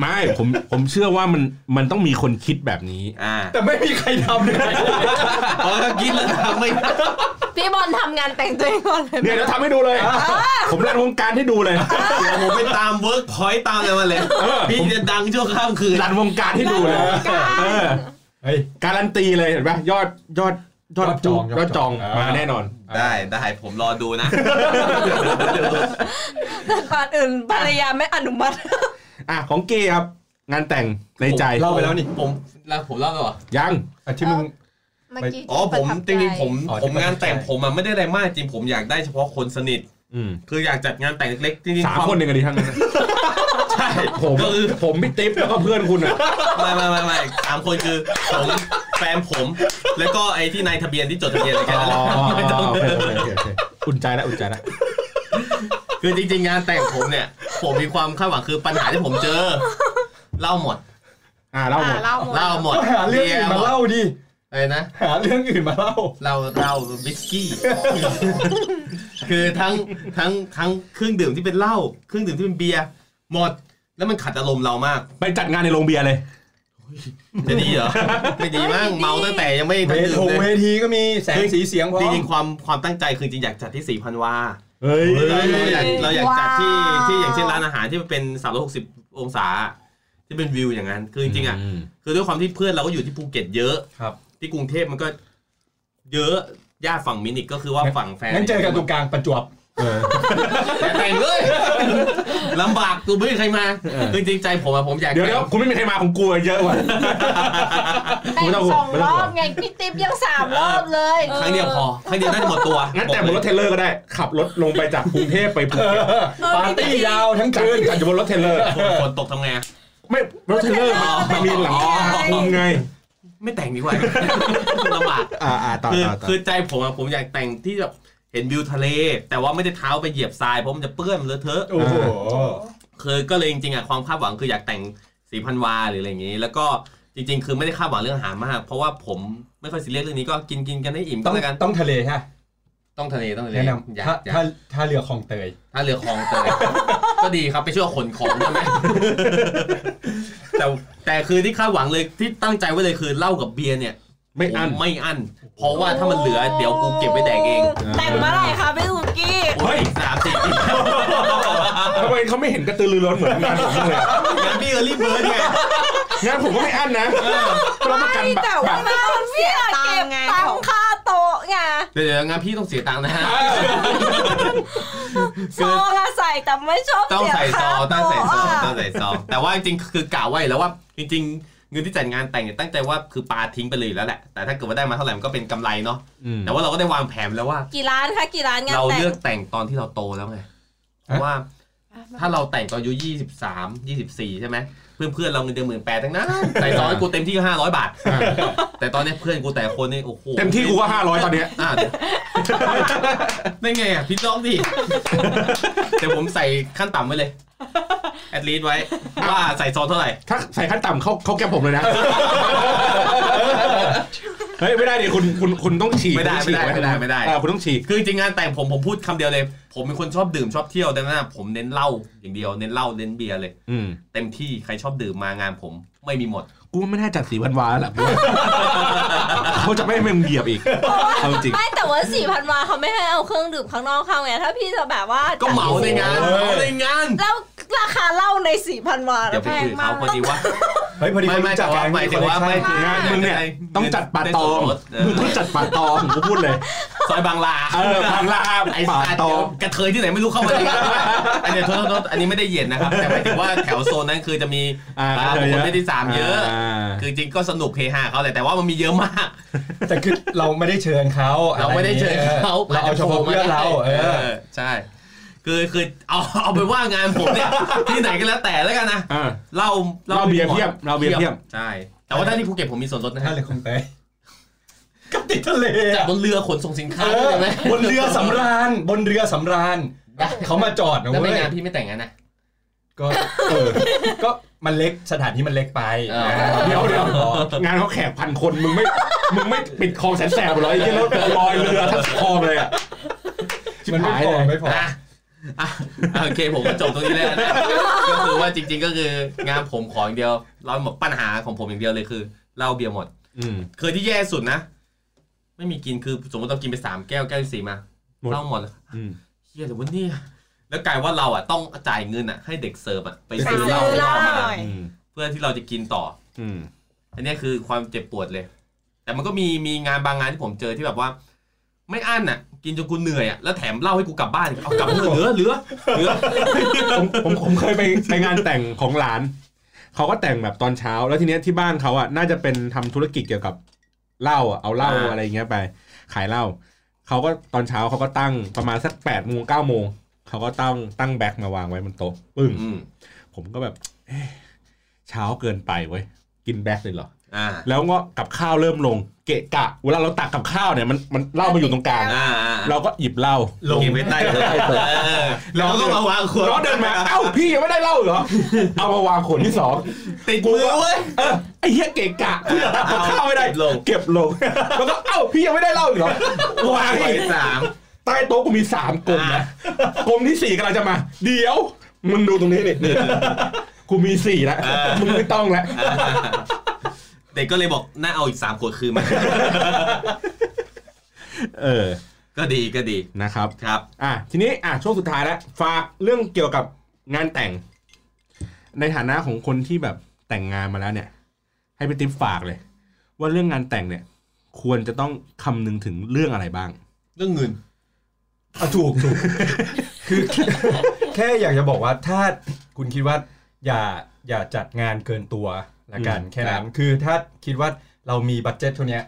ไม่ผมผมเชื่อว่ามันมันต้องมีคนคิดแบบนี้อ่าแต่ไม่มีใครทำเลยเพราะถ้ากินแล้วทำไม่ได้พี่บอลทำงานแต่งตัวเองก่อนเลยเนี่ยเดี๋ยวทำให้ดูเลย ผม run วงการให้ดูเลยเดี๋ยวผมไปตามเวิร์กพอยต์ตามอะไรมาเลยเออพี่จะดังชั่วข้ามคืน run วงการให้ดูเลยเออเฮ้ยการันตีเลยเห็นปะยอดยอดยอดยอดจองยอดจองยอดจองมาแน่นอน ได้ได้ผมรอดูนะแต่ก่อนอื่นภรรยาไม่อนุมัติ อะของเกย์ครับ งานแต่งในใจเล่าไปแล้วนี่ผมแล้วผมเล่าแล้วเหรอยังอะที่มึง เมื่อกี้อ๋อผมประทับจริงๆผมอ๋อผมที่ประทับงานแต่งใจผมอะไม่ได้อะไรมากจริงผมอยากได้เฉพาะคนสนิท อืมคืออยากจัดงานแต่งเล็กๆจริงๆสามวคนหนึ่งกันดีทั้งนั้นนะใช่ผมก็คือผมพี่ติ๊บแล้วก็เพื่อนคุณอะ ไม่ไม่ไม่ไม่สามคนคือผมแฟนผม แล้วก็ไอ้ที่นายทะเบียนที่จดทะเบียนอะไรกันนั่นแหละ ไม่ต้อง โอเคโอเคโอเคโอเคอุ่นใจแล้วอุ่นใจแล้ว คือจริง ๆ งานแต่งผมเนี่ย ผมมีความคาดหวังคือปัญหาที่ผมเจอ เล่าหมด อ่าเล่าหมดอะเล่าหมดเล่าหมดก็หาเรื่องอื่นมาเล่าดิอะไรนะหาเรื่องอื่นมาเล่า เราเราวิสกี้ คือทั้งทั้งทั้งเครื่องดื่มที่เป็นเหล้าเครื่องดื่มที่เป็นเบียร์หมดแล้วมันขัดอารมณ์เรามาก ไปจัดงานในโรงเบียร์เลยจะดีเหรอไม่ดีมั้งเมาตั้งแต่ยังไม่ทันดื่มเลยเวทีเวทีก็มีแสงสีเสียงพร้อมจริงๆความความตั้งใจคือจริงอยากจัดที่สี่พันวา เฮ้ยเราอยากเราอยากจัดที่ wow ที่อย่างเช่นร้านอาหารที่มันเป็น360องศา ที่เป็นวิวอย่างนั้น คือจริงๆอะคือด้วยความที่เพื่อนเราก็อยู่ที่ภูเก็ตเยอะครับ ที่กรุงเทพมันก็ เยอะญาติฝั่งมินิกก็คือว่าฝั่งแฟนงั้นเจอกันตรงกลางประจวบเอออย่าแต่งเลยลำบากกูไม่มีใครมาเออคือจริงใจผมอะผมอยากเดี๋ยวเดี๋ยวคุณไม่มีใครมาของกูเยอะว่ะแต่งไม่ต้องสองไม่ต้องรอบไงพี่ติ๊บยังสามรอบเลยครั้งเดียวพอครั้งเดียวน่าจะหมดตัวงั้นแต่งบนรถ trailer ก็ได้ ขับรถลงไปจากกรุงเทพไปภูเก็ตปาร์ตี้ยาวทั้งจัดคืนจัดอยู่บนรถ trailer ฝนตกทำไงอะไม่รถเทรลเลอร์มันมันมีหลังคาคลุมไงไม่แต่งดีกว่าลำบากอ่าอ่าต่อคือต่อต่อคือใจผมอะผมอยากแต่งที่แบบ เห็นวิวทะเล แต่ว่าไม่ได้เท้าไปเหยียบทรายเพราะมันจะเปื้อนมันเลอะเทอะโอ้โหคือก็เลยจริงๆอะความคาดหวังคืออยากแต่งสีพันวาหรืออะไรอย่างงี้ แล้วก็จริง ๆ คือไม่ได้คาดหวังเรื่องอาหารมาก เพราะว่าผมไม่ค่อยซีเรียสเรื่องนี้ก็กินกินกันให้อิ่มต้ก็องแล้วกันต้องทะเลฮะต้องทะเลต้องทะเลแนะนอยาำถ้ากอยากถ้าถ้าเรือคลองเตย ถ้าเรือคลองเตย ก็ดีครับไปช่วยขนของใช่ไหมแต่แต่คือที่คาดหวังเลยที่ตั้งใจไว้เลยคือเหล้ากับเบียร์เนี่ย ไม่อั้นผมไม่อั้น เพราะว่าถ้ามันเหลือเดี๋ยวกูเก็บไว้แดกเองแต่งเมื่อไหร่คะพี่สุกี้เฮ้ยสามสี่ปีทำไมเขาไม่เห็นกระตือรือร้นเหมือนงานผมเลยงานพี่เออรีบเบิร์ดไงงานผมก็ไม่อั้นนะรับประกันแบบแต่ว่าแบบไม่ต้องเสียตังค์ไงตังของค่าโต๊ะไงเดี๋ยวเดี๋ยวงานพี่ต้องเสียตังค์นะฮะซองอะใส่แต่ไม่ชอบต้องเสียใส่ซค่าองต้องโต๊ะใส่ซองอะต้องใส่ซองแต่ว่าจริงๆคือกล่าวไว้แล้วว่าจริงๆ เงินที่จัดงานแต่งเนี่ยตั้งใจว่าคือปาทิ้งไปเลยอยู่แล้วแหละ แต่ถ้าเกิดว่าได้มาเท่าไหร่มันก็เป็นกำไรเนาะอืมแต่ว่าเราก็ได้วางแผนแล้วว่า กี่ร้านคะกี่ร้านงานเราแต่งเลือกแต่งตอนที่เราโตแล้วไงเพราะว่า ถ้าเราแต่งตอนอายุยี่สิบสามยี่สิบสี่ใช่ไหม เพื่อนเพื่อนๆเราเงินเดือนหมื่นแปดทั้งนั้นใส่ซองให้กูเต็มที่ก็ห้าร้อยบาทอ่าแต่ตอนนี้เพื่อนกูแต่ละคนนี่โอ้โหเต็มที่กูก็ห้าร้อยตอนเนี้ยอะได้ไงอะพี่น้องดิแต่ผมใส่ขั้นต่ำไว้เลยแอดลีดไว้ว่าใส่ซองเท่าไหร่ถ้าใส่ขั้นต่ำเข้าเข้าแก้มผมเลยนะ เฮ้ยไม่ได้ดิคุณคุณคุณต้องฉีกไม่ได้คุณต้องฉีกไม่ได้ไม่ได้ไม่ได้เออคุณต้องฉีกคือจริงๆงานแต่งผมผมพูดคำเดียวเลย ผมเป็นคนชอบดื่มชอบเที่ยวดังนั้นอะผมเน้นเหล้าอย่างเดียวเน้นเหล้าเน้นเบียร์เลยอืมเต็มที่ใครชอบดื่มมางานผมไม่มีหมดกูไม่น่าจัดสีพันวาแล้วล่ะเขาจะไม่ให้มึงเหยียบอีกเอาจริงไม่แต่ว่าสี่พันวาเขาไม่ให้เอาเครื่องดื่มข้างนอกเข้าไงถ้าพี่จะแบบว่าก็เหมาในงานโอ้ยเหมาในงานแล้วราคาเหล้าในสี่พันวาเดี๋ยวไปแพงคุยกับมาเขากพอดีว่า เฮ้ยพอดีไม่เขาไม่รู้จัแต่กกัว่านหมายถึงว่าไม่คืองานมึงเนี่ยต้องจัดป่าตองเออมึงต้องจัดป่าตองกูพูดเลยซอยบางลาเออบางลาไอ้ป่าสัตว์ตองกระเทยที่ไหนไม่รู้เข้ามาในงานอันนี้โทษโทษอันนี้ไม่ได้เหยียดนะครับแต่หมายถึงว่าแถวโซนนั้นคือจะมีอ่าอ่าบุคคลไม่ได้สามเยอะาคือจริงก็สนุกเฮฮาเขาเลยแต่ว่ามันมีเยอะมาก แต่คือเราไม่ได้เชิญเขาเราไม่ได้เชิญเขาเราเอาเฉพาะเพื่อนเราเออใช่ คือคือเอาเอาไปว่างานผมเนี่ยที่ไหนก็แล้วแต่แล้วกันนะอ่าเล่าเราเบียร์เพียบเราเบียร์เพียบใช่แต่ว่าถ้าที่ภูเก็ตผมมีส่วนลดนะถ้าฮะเรือคลองเตยกับติดทะเลจากอะบนเรือขนส่งสินค้าเอด้อวยไหมบนเรือสำราญบนเรือสำราญเขามาจอดนะแล้วเว้ไม่ยงานพี่ไม่แต่งงานนะก็เออก็มันเล็กสถานที่มันเล็กไปเออเดี๋ยวเดี๋ยวงานเขาแขกพันคนมึงไม่มึงไม่ปิดคลองแสนแสบเหรอไอ้ที่รถลอยเรือทั้งคลองเลยอะมันไม่พอไม่พออะอะ โอเคผมก็จบตรงนี้แล้วนะก็คือว่าจริง ๆ ก็คืองานผมขออย่างเดียวเราหมดปัญหาของผมอย่างเดียวเลยคือเหล้าเบียร์หมดอืมเคยที่แย่สุดนะ ไม่ไม่มีกินคือสมมติเรากินไปสามแก้วแก้วที่สี่มาหมดเหล้าหมดเลยอืมเฮียหรือว่าเนี่ยแล้วกลายว่าเราอะต้องจ่ายเงินอะให้เด็กเสิร์ฟอะไปไปซื้อเหล้าซื้อเหล้ามาหน่อยอืมเพื่อที่เราจะกินต่อ อืมอันเนี้ยคือความเจ็บปวดเลย แต่มันก็มีมีงานบางงานที่ผมเจอที่แบบว่า ไม่อั้นอะ กินจนกูเหนื่อยอะแล้วแถมเหล้าให้กูกลับบ้านอีกเอากลับมาเถอะเหลือเหลือเหลือผมผมผมเคยไปไปงานแต่งของหลาน เขาก็แต่งแบบตอนเช้า แล้วทีเนี้ยที่บ้านเขาอะน่าจะเป็นทำธุรกิจเกี่ยวกับเหล้าอะเอาเหล้าอ่าอะไรเงี้ยไป ขายเหล้าเขาก็ตอนเช้าเขาก็ตั้งประมาณสักแปดโมงเก้าโมงเขาก็ตั้งตั้งแบ็คมาวางไว้บนโต๊ะปึ้งอืมผมก็แบบเอ๊ะเช้าเกินไปเว้ยกินแบ็คเลยเหรออ่า แล้วก็กับข้าวเริ่มลง เกะกะ เวลาเราตักกับข้าวเนี่ยมันมันเหล้ามาอยู่ตรงกลางอ่าอ่าเราก็หยิบเหล้าลงเก็บไว้ใต้โต๊ะใต้โต๊ะเออแล้วก็มาวางขวดเราเดินมาเอ้าพี่ยังไม่ได้เหล้าเหรอเอามาวางขวดที่สองติดมือเว้ยเออไอ้เหี้ยเกะกะพี่ตักกับข้าวไม่ได้เก็บลงเก็บลงแล้วก็เอ้าพี่ยังไม่ได้เหล้าอีกเหรอวางไว้อีกสามใต้โต๊ะกูมีสามกลมนะกลมที่สี่กำลังจะมา เดี๋ยวมึงดูตรงนี้นี่นี่กูมีสี่แล้วมึงไม่ต้องแล้ว เด็กก็เลยบอกน่าเอาอีกสามขวดคืนมาเออ ก็ดีก็ดีนะครับครับ อะทีนี้อะช่วงสุดท้ายแล้วฝากเรื่องเกี่ยวกับงานแต่ง ในฐานะของคนที่แบบแต่งงานมาแล้วเนี่ย ให้ไปติ๊บฝากเลย ว่าเรื่องงานแต่งเนี่ย ควรจะต้องคำนึงถึงเรื่องอะไรบ้าง เรื่องเงินอะถูกถูกคือแค่อยากจะบอกว่าถ้าคุณคิดว่าอย่าอย่าจัดงานเกินตัว ละกันอืมแค่นั้นคือถ้าคิดว่าเรามีบัตเจ็ตเท่าเนี้ย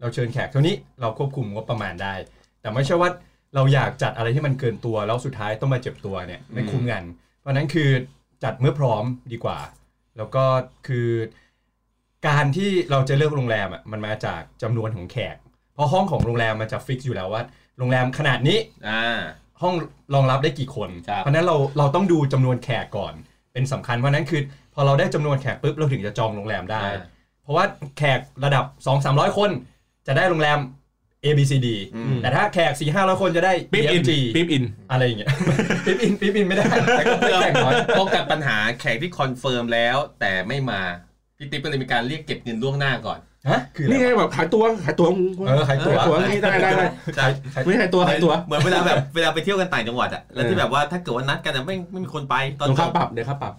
เราเชิญแขกเท่านี้เราควบคุมงบประมาณได้ แต่ไม่ใช่ว่าเราอยากจัดอะไรที่มันเกินตัวแล้วสุดท้ายต้องมาเจ็บตัวเนี่ยไม่คุ้มกัน เพราะฉะนั้นคือจัดเมื่อพร้อมดีกว่า แล้วก็คือการที่เราจะเลือกโรงแรมอะมันมาจากจำนวนของแขก เพราะห้องของโรงแรมมันจะฟิกอยู่แล้วว่า โรงแรมขนาดนี้อ่าห้องรองรับได้กี่คนครับเพราะฉะนั้นเราเราต้องดูจำนวนแขกก่อน เป็นสำคัญเพราะฉะนั้นคือ พอเราได้จำนวนแขกปุ๊บเราถึงจะจองโรงแรมได้อ่าเพราะว่าแขกระดับ 2 3 0 0 คน จะได้โรงแรม A B C D อืมแต่ถ้าแขก4 5 0 0คนจะได้ปิ๊บอิน BFG ปิ๊บอินอะไรอย่างเงี้ยปิ๊บอินปิ๊บอินไม่ได้แต่ก็เพื่อแขกน้อยป้องกันปัญหาแขกที่ confirm แล้ว แต่ไม่มาพี่ติ๊บก็เลยมีการเรียกเก็บเงินล่วงหน้าก่อนฮะคืออะไรนี่ไงแบบขายตัวขายตัวเออขายตั๋วขายตัวนี่ได้ได้ได้ใช่ใครไม่ขายตัวขายตัว เหมือนเวลาแบบเวลาไปเที่ยวกันต่างจังหวัดอะแล้วที่แบบว่าถ้าเกิดว่านัดกันอะไม่ไม่มีคนไปตอนเดี๋ยวจค่าบปรับเดี๋ยวค่าปรับ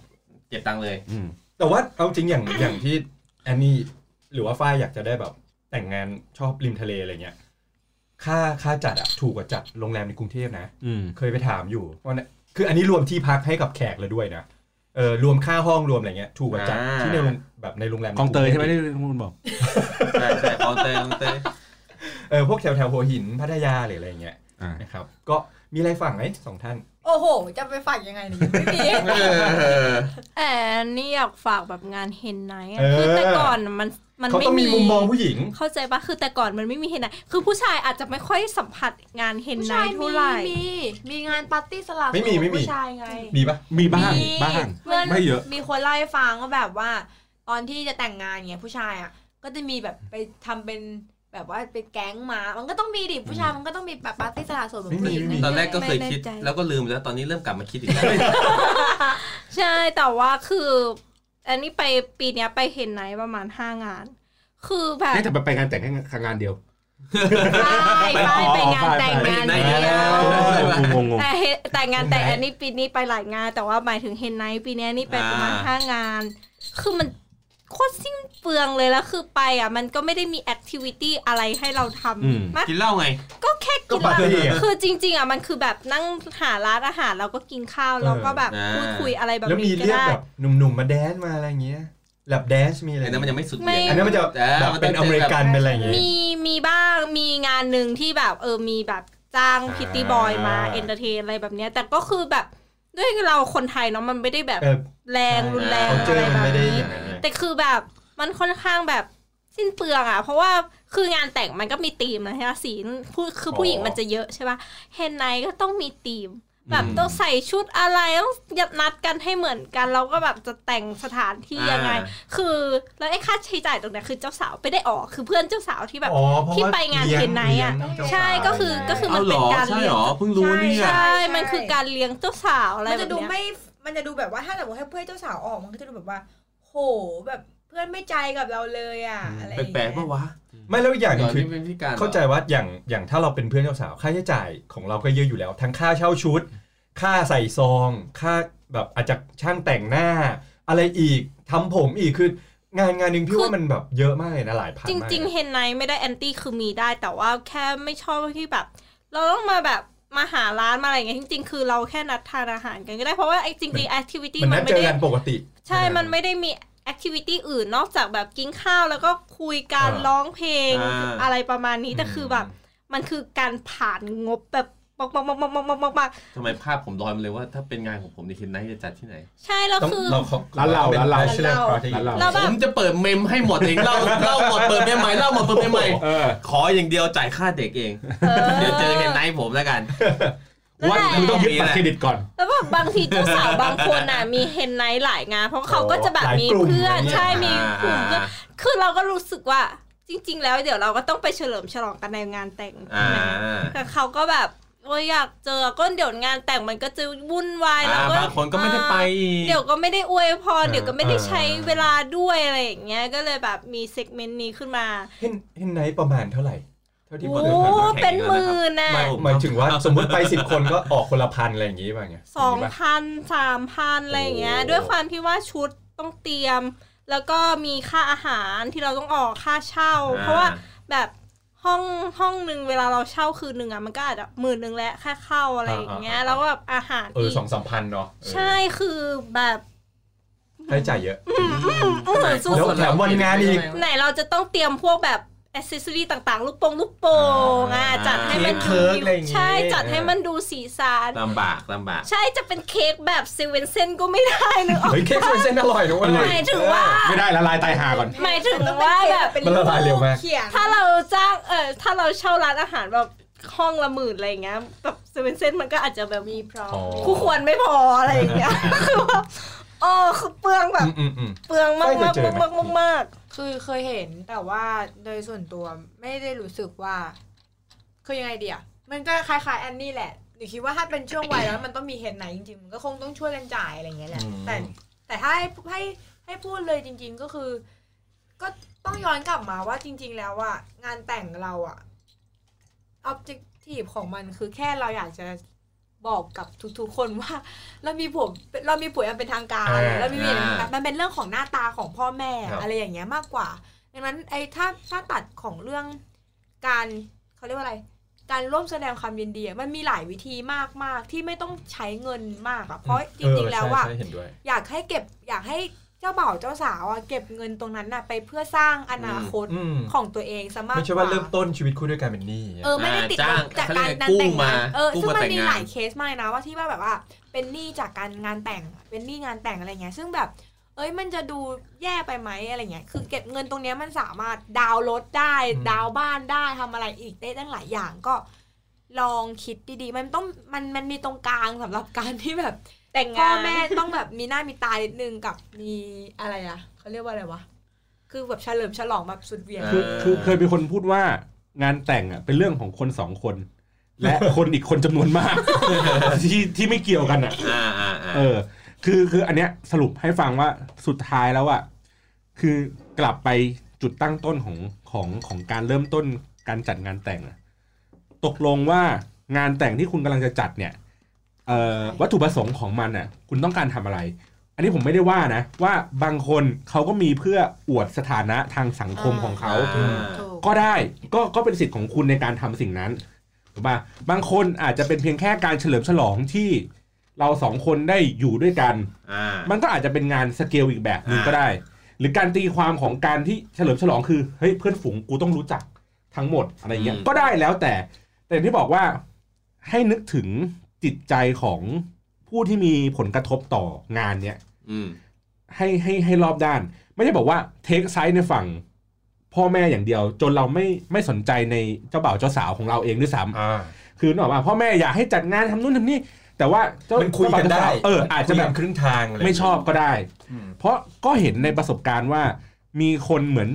เก็บตังค์เลย อืมแต่ว่าเอาจริงอย่างอย่างที่แอนนี่หรือว่าฝ้ายอยากจะได้แบบแต่งงานชอบริมทะเลอะไรเงี้ยค่าค่าจัดอะถูกกว่าจัดโรงแรมในกรุงเทพนะ อืมเคยไปถามอยู่ว่าเนี่ยคืออันนี้รวมที่พักให้กับแขกเลยด้วยนะเออรวมค่าห้องรวมอะไรเงี้ยถูกกว่าจัดอ่าที่ในโรงแบบในโรงแรมกองเตยใช่ไหมกรุที่ทพคุณบอกใช่ใช่คอนเตอร์คอนเตอร์เออพวกแถวแถวหัวหินพัทยาหรืออะไรเงี้ยอ่านะครับ ก็มีอะไรฝากไหมสองท่าน โอ้โห จะไปฝากยังไงเนี่ยยังไม่มีแอนนี่อยากฝากแบบงาน hen night อะเออคือแต่ก่อนมันมันเขาไม่ต้องมีมีมุมมองผู้หญิง เข้าใจปะคือแต่ก่อนมันไม่มี hen night คือผู้ชายอาจจะไม่ค่อยสัมผัสงานเฮนผู้ไนชายท์มีเท่าไหร่มีมีงานปาร์ตี้สละไม่มีไม่มีผู้ชายไงมีปะมีบ้างมีบ้างเพื่อนไม่เยอะ มีคนเล่าให้ฟังว่าแบบว่า ตอนที่จะแต่งงานเงี้ยผู้ชายอะก็จะมีแบบไปทำเป็น แบบว่าเป็นแก๊งมา มันก็ต้องมีดิผู้ชายมันก็ต้องมีแบบปาร์ตี้สละโสดแบบผู้หญิงไม่มีตอนแรกก็เคยคิดไม่แน่ใจแล้วก็ลืมแล้วตอนนี้เริ่มกลับมาคิดอีกแล้วใช่แต่ว่าคือ อันนี้ไปปีเนี้ยไป hen night ประมาณห้างาน คือแบบแค่จะไปไปงานแต่งแค่งานเดียวไปไปไปงานแต่งงานไปเดีไปยวไปงงงแต่เฮแต่งานแต่งอันนี้ปีนี้ไปหลายงาน แต่ว่าหมายถึง hen night ปีเนี้ยนี่ไปประมาณอ่าห้างาน คือมัน โคตรสิ้นเปลืองเลยแล้วคือไปอะ มันก็ไม่ได้มี activity อะไรให้เราทำมากอืมกินเหล้าไง ก็แค่ก็กินปาร์ตี้เหล้าอะคือจริง ๆอะมันคือแบบนั่งหาร้านอาหารแล้วก็กินข้าวแล้วก็แบบอ่าพูดคุยอะไรแบบแล้วมีนี้ก็เรียกได้แบบหนุ่มๆมา dance มาอะไรเงี้ย lap dance มีอะไรอันนั้นมันยังไม่สุดไม่เหวี่ยงอันนั้นมันจะอ่าแบบมันต้องเป็นอเมริกันเป็นอะไรอย่างเงี้ยมีมีบ้างมีงานหนึ่งที่แบบเออมีแบบจ้างอ่า pretty boy มา entertain อะไรแบบเนี้ยแต่ก็คือแบบ ด้วยเราคนไทยเนาะมันไม่ได้แบบเออแรงรุนแรงเขาเจอะไรอแบมันบไม่ได้อนี้ย่างนั้นไงแต่คือแบบมันค่อนข้างแบบสิ้นเปลืองอะ เพราะว่าคืองานแต่งมันก็มีธีมนะใช่ไหมสีผู้คือผู้หญิงมันจะเยอะใช่ปะเฮนไนก็ต้องมีธีม แบบต้องใส่ชุดอะไรต้องนัดกันให้เหมือนกันเราก็แบบจะแต่งสถานที่ยังไง คือแล้วไอ้ค่าใช้จ่ายตรงเนี้ยคือเจ้าสาวไม่ได้ออกคือเพื่อนเจ้าสาวที่แบบอ๋อเพราะที่ว่าไปงานลี้ยเทนไนท์อะเลี้ยงเจ้าใช่สาวก็คือก็คือเอาเหรอมันเป็นการใช่เลี้ยงเหรอเพิ่งรู้เนี่ยใช่มันคือการเลี้ยงเจ้าสาวอะไรมันแบจะบดูเนี้ยไม่มันจะดูแบบว่าถ้าสมมติให้เพื่อนเจ้าสาวออกมันก็จะดูแบบว่า โหแบบ เพื่อนไม่ใจกับเราเลยอะอะไรอย่างแปลเงี้กๆปะยวะ ไม่แล้วอีกอย่างหนึงคือนี่เป็นพิการหรอ เข้าใจว่าอย่างอย่างถ้าเราเป็นเพื่อนเจ้าสาวค่าใช้จ่ายของเราก็เยอะอยู่แล้ว ทั้งค่าเช่าชุด ค่าใส่ซอง ค่าแบบอาจจะช่างแต่งหน้า อะไรอีกทำผมอีกคืองานงานหนึ่งพี่ว่ามันแบบเยอะมากเลยนะหลายพันจมากริงๆเฮนไนไม่ได้แอนตี้คือมีได้แต่ว่าแค่ไม่ชอบที่แบบ เราต้องมาแบบมาหาร้านมาอะไรอย่างเงี้ยจริงๆ คือเราแค่นัดทานอาหารกันก็ได้เพราะว่าไอ้จริงๆแอคทิวิตี้มันมันัดนไม่เจอได้ กันปกติใช่ มันไม่ได้มี แอคทิวิตี้อื่นนอกจากแบบกินข้าวแล้วก็คุยกันอ่าร้องเพลงอ่าอะไรประมาณนี้แต่อืมคือแบบ มันคือการผ่านงบแบบมากมากมากมากมากมากมากทำไมภาพผมลอยมาเลยว่าถ้าเป็นงานของผมในคินไนท์จะจัดที่ไหน ใช่แล้วต้องคือเราเขาร้านเราป็ร้านเรา bachelor ร้านเรา party ร้านเราเราแบผบมจะเปิดเมมให้หมดเองเล่าเหล้าหมดเปิด mem ใหม่เหล้าหมดเปิด mem ใหม่เออขออย่างเดียวจ่ายค่าเด็กเองเออเดี๋ยวเจอ hen night ผมแล้วกันนั่น ว่าแหละมึงต้องยึดบัตรเครดิตก่อน แล้วแบบบางทีเจ้าสาวบางคนน่ะมี hen night หลายงาน เพราะเขาก็จะแบบหลายมีกลุ่มเพื่อนอะไรเงี้ยใช่มีกลุ่มอ่าเพื่อนคือเราก็รู้สึกว่าจริง ๆ แล้วเดี๋ยวเราก็ต้องไปเฉลิมฉลองกันในงานแต่งอ่าแต่เขาก็แบบโอ้ยอยากเจอก็เดี๋ยวงานแต่งมันก็จะวุ่นวายแล้วอ่าก็บางคนก็ไม่ได้ไปอีกเดี๋ยวก็ไม่ได้อวยพรเออเดี๋ยวก็ไม่ได้เออใช้เวลาด้วยอะไรอย่างเงี้ยก็เลยแบบมี segment นี้ขึ้นมาเห็นเห็นไหนประมาณเท่าไหร่ เท่าที่โอ้พอเคยผ่านมาเป็นหมื่นน่ะไม่หมายถึงว่าสมมติไปสิบคนก็ออกคนละพันอะไรอย่างงี้ป่ะไงสองพันสามพันอะไรอย่างเงี้ยโอ้ด้วยความที่ว่าชุดต้องเตรียม แล้วก็มีค่าอาหารที่เราต้องออกค่าเช่า เพราะว่าแบบห้องห้องหนึ่งเวลาเราเช่าคืนหนึ่งอะมันก็อาจจะหมื่นหนึ่งแล้วแค่เข้าอะไรอย่างเงี้ย แล้วก็แบบอาหารเอออีกสองสามพันเนาะเออใช่คือแบบค่าใช้จ่ายเยอะเหมือนสุดแล้วแถมวันงานอีกไหนเราจะต้องเตรียมพวกแบบ อ c เซสซอรี่ต่างๆ ลูกโป่งลูกโป่งอะอ่าจัดให้มันเค้กอะไรอย่างงี้ใช่จัดให้มันดูสีสันลำบากลำบาก ใช่จะเป็นเค้กแบบเซเว่นเซนก็ไม่ได้นึกออกเฮ้ยเค้กเส้นอร่อยนะเว้ยหมายถึงว่าไม่ได้ละลายตายหาก่อนหมายถึงว่าแบบมันละลายเร็วมากเขียงถ้าเราจ้างเออถ้าเราเช่าร้านอาหารแบบห้องละหมื่นอะไรอย่างเงี้ยแบบเซเว่นเซนมันก็อาจจะแบบมีพร้อมอ๋อคู่ควรไม่พออะไรอย่างเงี้ยคือว่าโอ้คือเปลืองแบบอืมอืมอืมเปลืองมากเคมายกเจอไหมมากมากมาก คือเคยเห็นแต่ว่าโดยส่วนตัวไม่ได้รู้สึกว่า คือยังไงเดียมันก็คล้ายๆแอนนี่แหละหนูคิดว่าถ้าเป็นช่วงวัยแล้วมันต้องมีเฮดไหนจริงๆมันก็คงต้องช่วยกันจ่ายอะไรอย่างเงี้ยแหละอืมแต่แต่ถ้าให้ให้ให้พูดเลยจริง ๆก็คือ ก็ต้องย้อนกลับมาว่าจริง ๆ แล้วอะงานแต่งเราอะออบเจกตีฟของมันคือแค่เราอยากจะ บอกกับทุกๆ คนว่า เรามีผมเรามีปุ๋ยอันเป็นทางการอ่าเรามีเมียอ่ามันเป็นเรื่องของหน้าตาของพ่อแม่ครับอะไรอย่างเงี้ยมากกว่าดังนั้นไอ้ถ้าถ้าตัดของเรื่องการเขาเรียกว่าอะไร การร่วมแสดงความยินดีอะมันมีหลายวิธีมากๆที่ไม่ต้องใช้เงินมากอะเพราะจริงๆแล้วอะใช่ใช่เห็นด้วยอยากให้เก็บอยากให้เจ้าบ่าวเจ้าสาวอะเก็บเงินตรงนั้นน่ะไปเพื่อสร้างอนาคตอืมของตัวเองซะมากไม่ใช่ว่าเริ่มต้นชีวิตคู่ด้วยกันเป็นหนี้เออไม่ได้ติดจ้างจากการเขาเรียกงานแต่งกู้มางานเออกู้ซึ่งมามันแต่งมีงานหลายเคสมากนะว่าที่ว่าแบบว่า เป็นหนี้จากการงานแต่งเป็นหนี้งานแต่งอะไรเงี้ย ซึ่งแบบ เอ้ยมันจะดูแย่ไปไหมอะไรเงี้ยคือเก็บเงินตรงเนี้ยมันสามารถดาวน์รถได้อืมดาวน์บ้านได้ทำอะไรอีกได้ตั้งหลายอย่างก็ลองคิดดีๆ มันต้องมันมันมีตรงกลางสำหรับการที่แบบ แต่งพ่องานแม่ต้องแบบมีหน้ามีตานิดนึงกับมีอะไรอะเขาเรียกว่าอะไรวะคือแบบเฉลิมฉลองแบบสุดเหวียงคือคือเคยมีคนพูดว่างานแต่งอะเป็นเรื่องของคนสองคน และคนอีกคนจำนวนมาก ที่ที่ไม่เกี่ยวกันอะอ่าอ่าอ่าเออ คือคืออันเนี้ยสรุปให้ฟังว่าสุดท้ายแล้วอะคือกลับไปจุดตั้งต้นของของของการเริ่มต้นการจัดงานแต่งอะตกลงว่างานแต่งที่คุณกำลังจะจัดเนี่ยเอ่อ วัตถุประสงค์ของมันอะ คุณต้องการทำอะไร อันนี้ผมไม่ได้ว่านะ ว่าบางคนเขาก็มีเพื่ออวดสถานะทางสังคมของเขาอ่าถูกก็ได้ก็ก็เป็นสิทธิ์ของคุณในการทำสิ่งนั้นถูกป่ะบางคนอาจจะเป็นเพียงแค่การเฉลิมฉลองที่เราสองคนได้อยู่ด้วยกันอ่ามันก็อาจจะเป็นงานสเกลอีกแบบหนึ่งอ่าก็ได้ หรือการตีความของการที่เฉลิมฉลองคือ เฮ้ยเพื่อนฝูงกูต้องรู้จักทั้งหมดอะไรเงี้ย ก็ได้แล้วแต่ แต่อย่างที่บอกว่าให้นึกถึง จิตใจของผู้ที่มีผลกระทบต่องานเนี้ยอืมให้ให้ให้รอบด้าน ไม่ใช่บอกว่าเทคไซส์ในฝั่งพ่อแม่อย่างเดียว จนเราไม่ไม่สนใจในเจ้าบ่าวเจ้าสาวของเราเองด้วยซ้ำอ่าคือนึกออกมาพ่อแม่อยากให้จัดงานทำนู่นทำนี่แต่ว่าเจ้ามันคุยกันได้เจ้าบ่าวเจ้าสาวเอออาจจะแบบคุยนครึ่งทางอะไรไม่ชอบก็ได้อืมเพราะก็เห็นในประสบการณ์ว่า มีคนเหมือน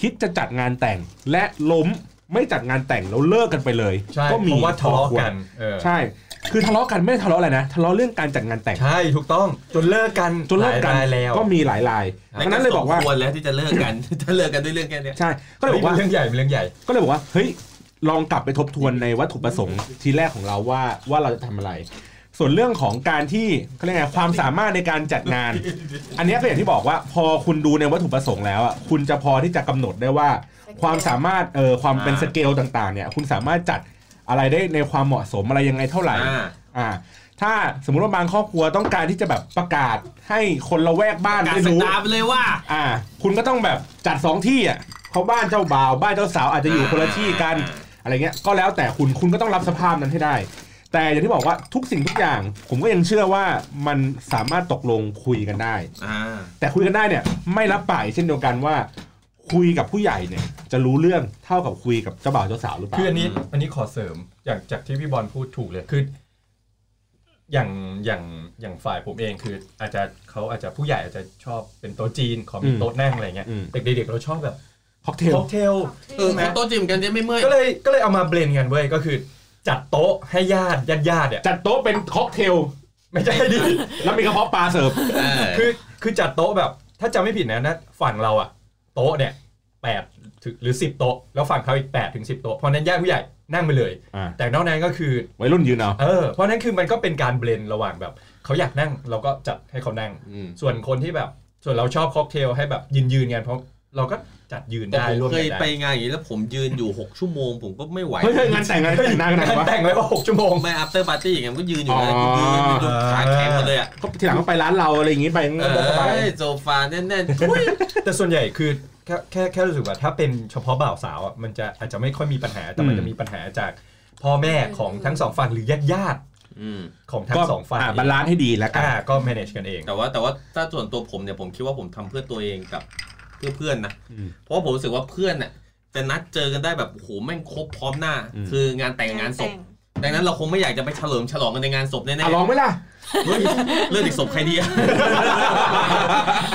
คิดจะจัดงานแต่ง และล้มไม่จัดงานแต่งแล้วเลิกกันไปเลยใช่ก็มีเพราะว่าทะเลาะพอควรกันเออใช่ คือทะเลาะกันไม่ได้ทะเลาะอะไรนะทะเลาะเรื่องการจัดงานแต่ง ใช่ถูกต้องจนเลิกกันจนเลิกกันหายรายแล้วก็มีหลายรายดังนั้นเลยบอกว่าสมควรแล้วที่จะเลิกกันถ้าเลิกกันด้วยเรื่องแค่เนี้ยใช่ก็เลยบอกว่าเรื่องใหญ่เป็นเรื่องใหญ่ ก็เลยบอกว่าเฮ้ยลองกลับไปทบทวนในวัตถุประสงค์ทีแรกของเราว่าว่าเราจะทำอะไร ส่วนเรื่องของการที่เขาเรียกไงความสามารถในการจัดงาน อันเนี้ยก็อย่างที่บอกว่า พอคุณดูในวัตถุประสงค์แล้วอะคุณจะพอที่จะกำหนดได้ว่า ความสามารถเออความเป็นสเกลต่างๆเนี่ยคุณสามารถจัด อะไรได้ในความเหมาะสมอะไรยังไงเท่าไหร่อ่าอ่าถ้าสมมติว่าบางครอบครัวต้องการที่จะแบบประกาศให้คนละแวกบ้านการได้สรู้ตาร์ไปเลยว่า อ่า คุณก็ต้องแบบจัดสองที่อะเขาบ้านเจ้าบ่าวบ้านเจ้าสาวอาจจะอยู่คนละที่กันอะไรเงี้ยก็แล้วแต่คุณคุณก็ต้องรับสภาพนั้นให้ได้ แต่อย่างที่บอกว่าทุกสิ่งทุกอย่าง ผมก็ยังเชื่อว่ามันสามารถตกลงคุยกันได้อ่าแต่คุยกันได้เนี่ยไม่รับปากเช่นเดียวกันว่า คุยกับผู้ใหญ่เนี่ย จะรู้เรื่องเท่ากับคุยกับเจ้าบ่าวเจ้าสาวหรือเปล่าคืออันนี้อันนี้ขอเสริมอย่างจากที่พี่บอลพูดถูกเลยคืออย่างอย่างอย่างฝ่ายผมเองคืออาจจะเขาอาจจะผู้ใหญ่อาจจะชอบเป็นโต๊ะจีนขอมีโต๊ะนั่งอะไรเงี้ยอืมเด็กๆเราชอบแบบค็อกเทลค็อกเทลเออโต๊ะจิมกันจะไม่เมื่อยก็เลยก็เลยเอามา blend กันเว้ยก็คือ จัดโต๊ะให้ญาติญาติญาติเนี่ยจัดโต๊ะเป็นค็อกเทลไม่ใช่ดิแล้วมีกระเพาะปลาเสิร์ฟเออคือคือจัดโต๊ะแบบ ถ้าจำไม่ผิดนะนะฝั่งเราอะ โต๊ะเนี่ยแปดถึงหรือสิบโต๊ะแล้วฝั่งเขาอีกแปดถึงสิบโต๊ะเพราะฉะนั้นญาติผู้ใหญ่นั่งไปเลย อ่า แต่นอกนั้นก็คือวัยรุ่นยืนเอาเออเพราะฉะนั้นคือมันก็เป็นการ blend ระหว่างแบบเขาอยากนั่งเราก็จัดให้เขานั่ง อืมส่วนคนที่แบบ ส่วนเราชอบค็อกเทลให้แบบยืนยืนๆกันเพราะเราก็ จัดยืนได้ร่วมกันได้แต่ผมเคยไปงานอย่างนี้แล้วผมยืนอยู่ 6 ชั่วโมง ผมก็ไม่ไหว เฮ้ยเฮ้ยงานแต่งงานแต่งนานขนาดไหนงานวะแต่งไว้ว่าหกชั่วโมงไม่ after party อย่างเงี้ยมันก็ยืนอยู่นะอ๋อยืนจนขาแข็งหมดเลยอะก็ทีหลังก็ไปร้านเราอะไรอย่างงี้ไปเอก็สบายอโซฟาแน่นๆทุยแต่ส่วนใหญ่คือแค่แค่แค่รู้สึกว่าถ้าเป็นเฉพาะบ่าวสาวอะมันจะอาจจะไม่ค่อยมีปัญหาแต่มันจะมีปัญหาจากพ่อแม่ของทั้งสองฝั่งหรือญาติญาติอืมๆก็ของทั้งสองฝั่งอ่า balance ให้ดีแล้วกันอ่าก็ manage กันเอง แต่ว่าแต่ว่าถ้าส่วนตัวผมเนี่ยผมคิดว่าผมทำเพื่อตัวเองกับ เพื่อเพื่อนนะอืมเพราะว่าผมรู้สึกว่าเพื่อนน่ะจะนัดเจอกันได้แบบโอ้โหแม่งครบพร้อมหน้าอืมคืองานแต่งงานศพดังนั้นเราคงไม่อยากจะไปเฉลิมฉลองกันในงานศพแน่อะลองไหมล่ะๆเฮ้ยเลือดอีกศพใครดีอะ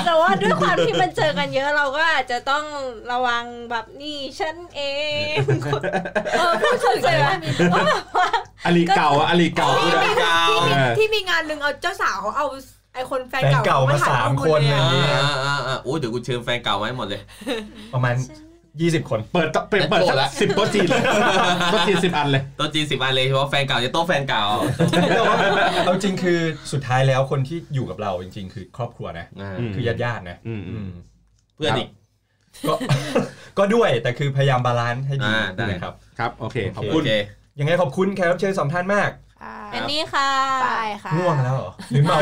แต่ว่าด้วยความที่มันเจอกันเยอะเราก็อาจจะต้องระวังแบบนี่ฉันเองเออพูดถึงเลยว่าแบบว่าอลีเก่าอะอลีเก่าพูดอะกาวที่มีเออที่มีงานหนึ่งเอาเจ้าสาวเขาเอา ไอคนแฟนแฟนเก่าเก่ามาถ่ยสามรูปคนเลยอะไรอะอย่างเงี้ยอ่าอ่าอ่าโอ้ยเดี๋ยวกูเชิญแฟนเก่ามาให้หมดเลย ประมาณ20คนเปิดโต๊ะเปิดเปิดโต๊ะละสิบโต๊ะจีนเลยโต๊ะจีนสิบอันเลยโต๊ะจีนสิบอันเลยเฉพาะแฟนเก่าจะโต๊ะแฟนเก่าแต่ว่าเอาจริงคือสุดท้ายแล้วคนที่อยู่กับเราจริง ๆ คือครอบครัวนะอ่าอืมคือญาติญาติๆนะอืมอืมอืมเพื่อนอีกก็ก็ด้วยแต่คือพยายาม balance ให้ดีอ่าได้นะครับ ครับ โอเค ขอบคุณโอเคยังไงขอบคุณแขกรับเชิญสองท่านมาก อันนี้ค่ะไปค่ะง่วงแล้วเหรอหรือเมา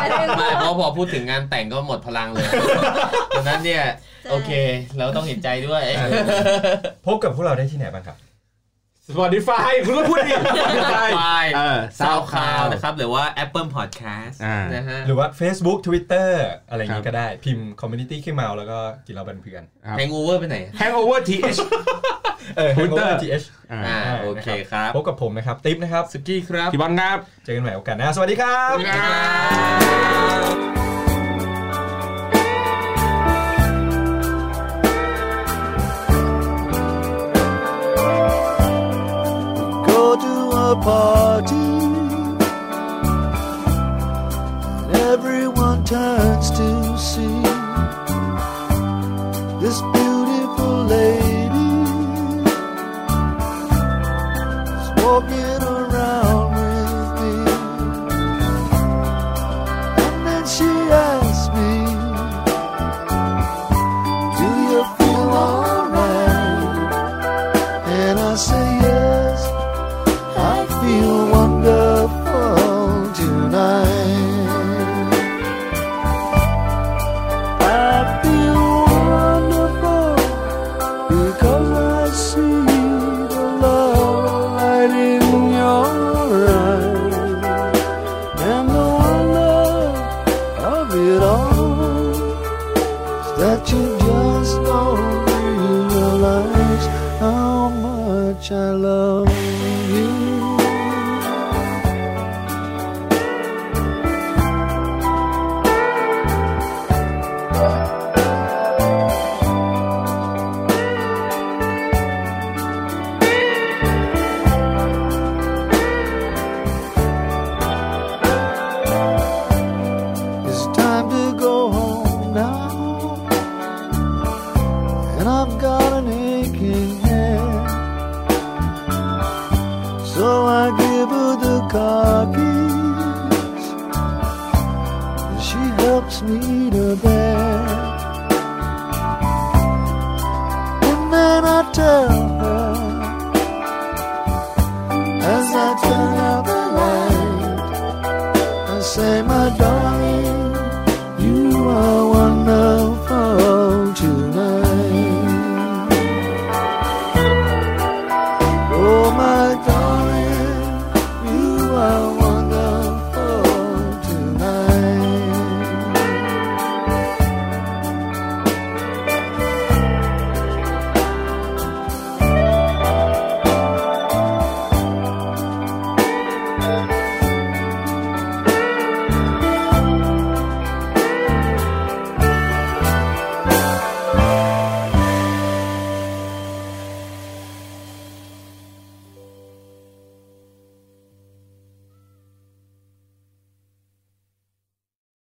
ไม่ได้ไม่เพราะพอพูดถึงงานแต่งก็หมดพลังเลยดังนั้นเนี่ย โอเค เราต้องเห็นใจด้วย พบกับพวกเราได้ที่ไหนบ้างครับ Spotify คุณก็พูดดิ Spotify เออซาวคลาว SoundCloud นะครับหรือว่า Apple Podcast อ่านนะฮะหรือว่า Facebook Twitter อะไรอย่างคนี้รับก็ได้พิมพ์ Community ขึ้นมาแล้วก็กินเราเป็นเพื่อนครับแฮงโอเวอร์ไปไหน Hangover TH เออ Twitter Hangover TH อ่าอ่าโอเคครับพบกับผมนะครับ ติ๊บนะครับสกี้ครับพี่บอลครับ เจอกันใหม่โอกาสหน้าสวัสดีครับ party. Everyone turns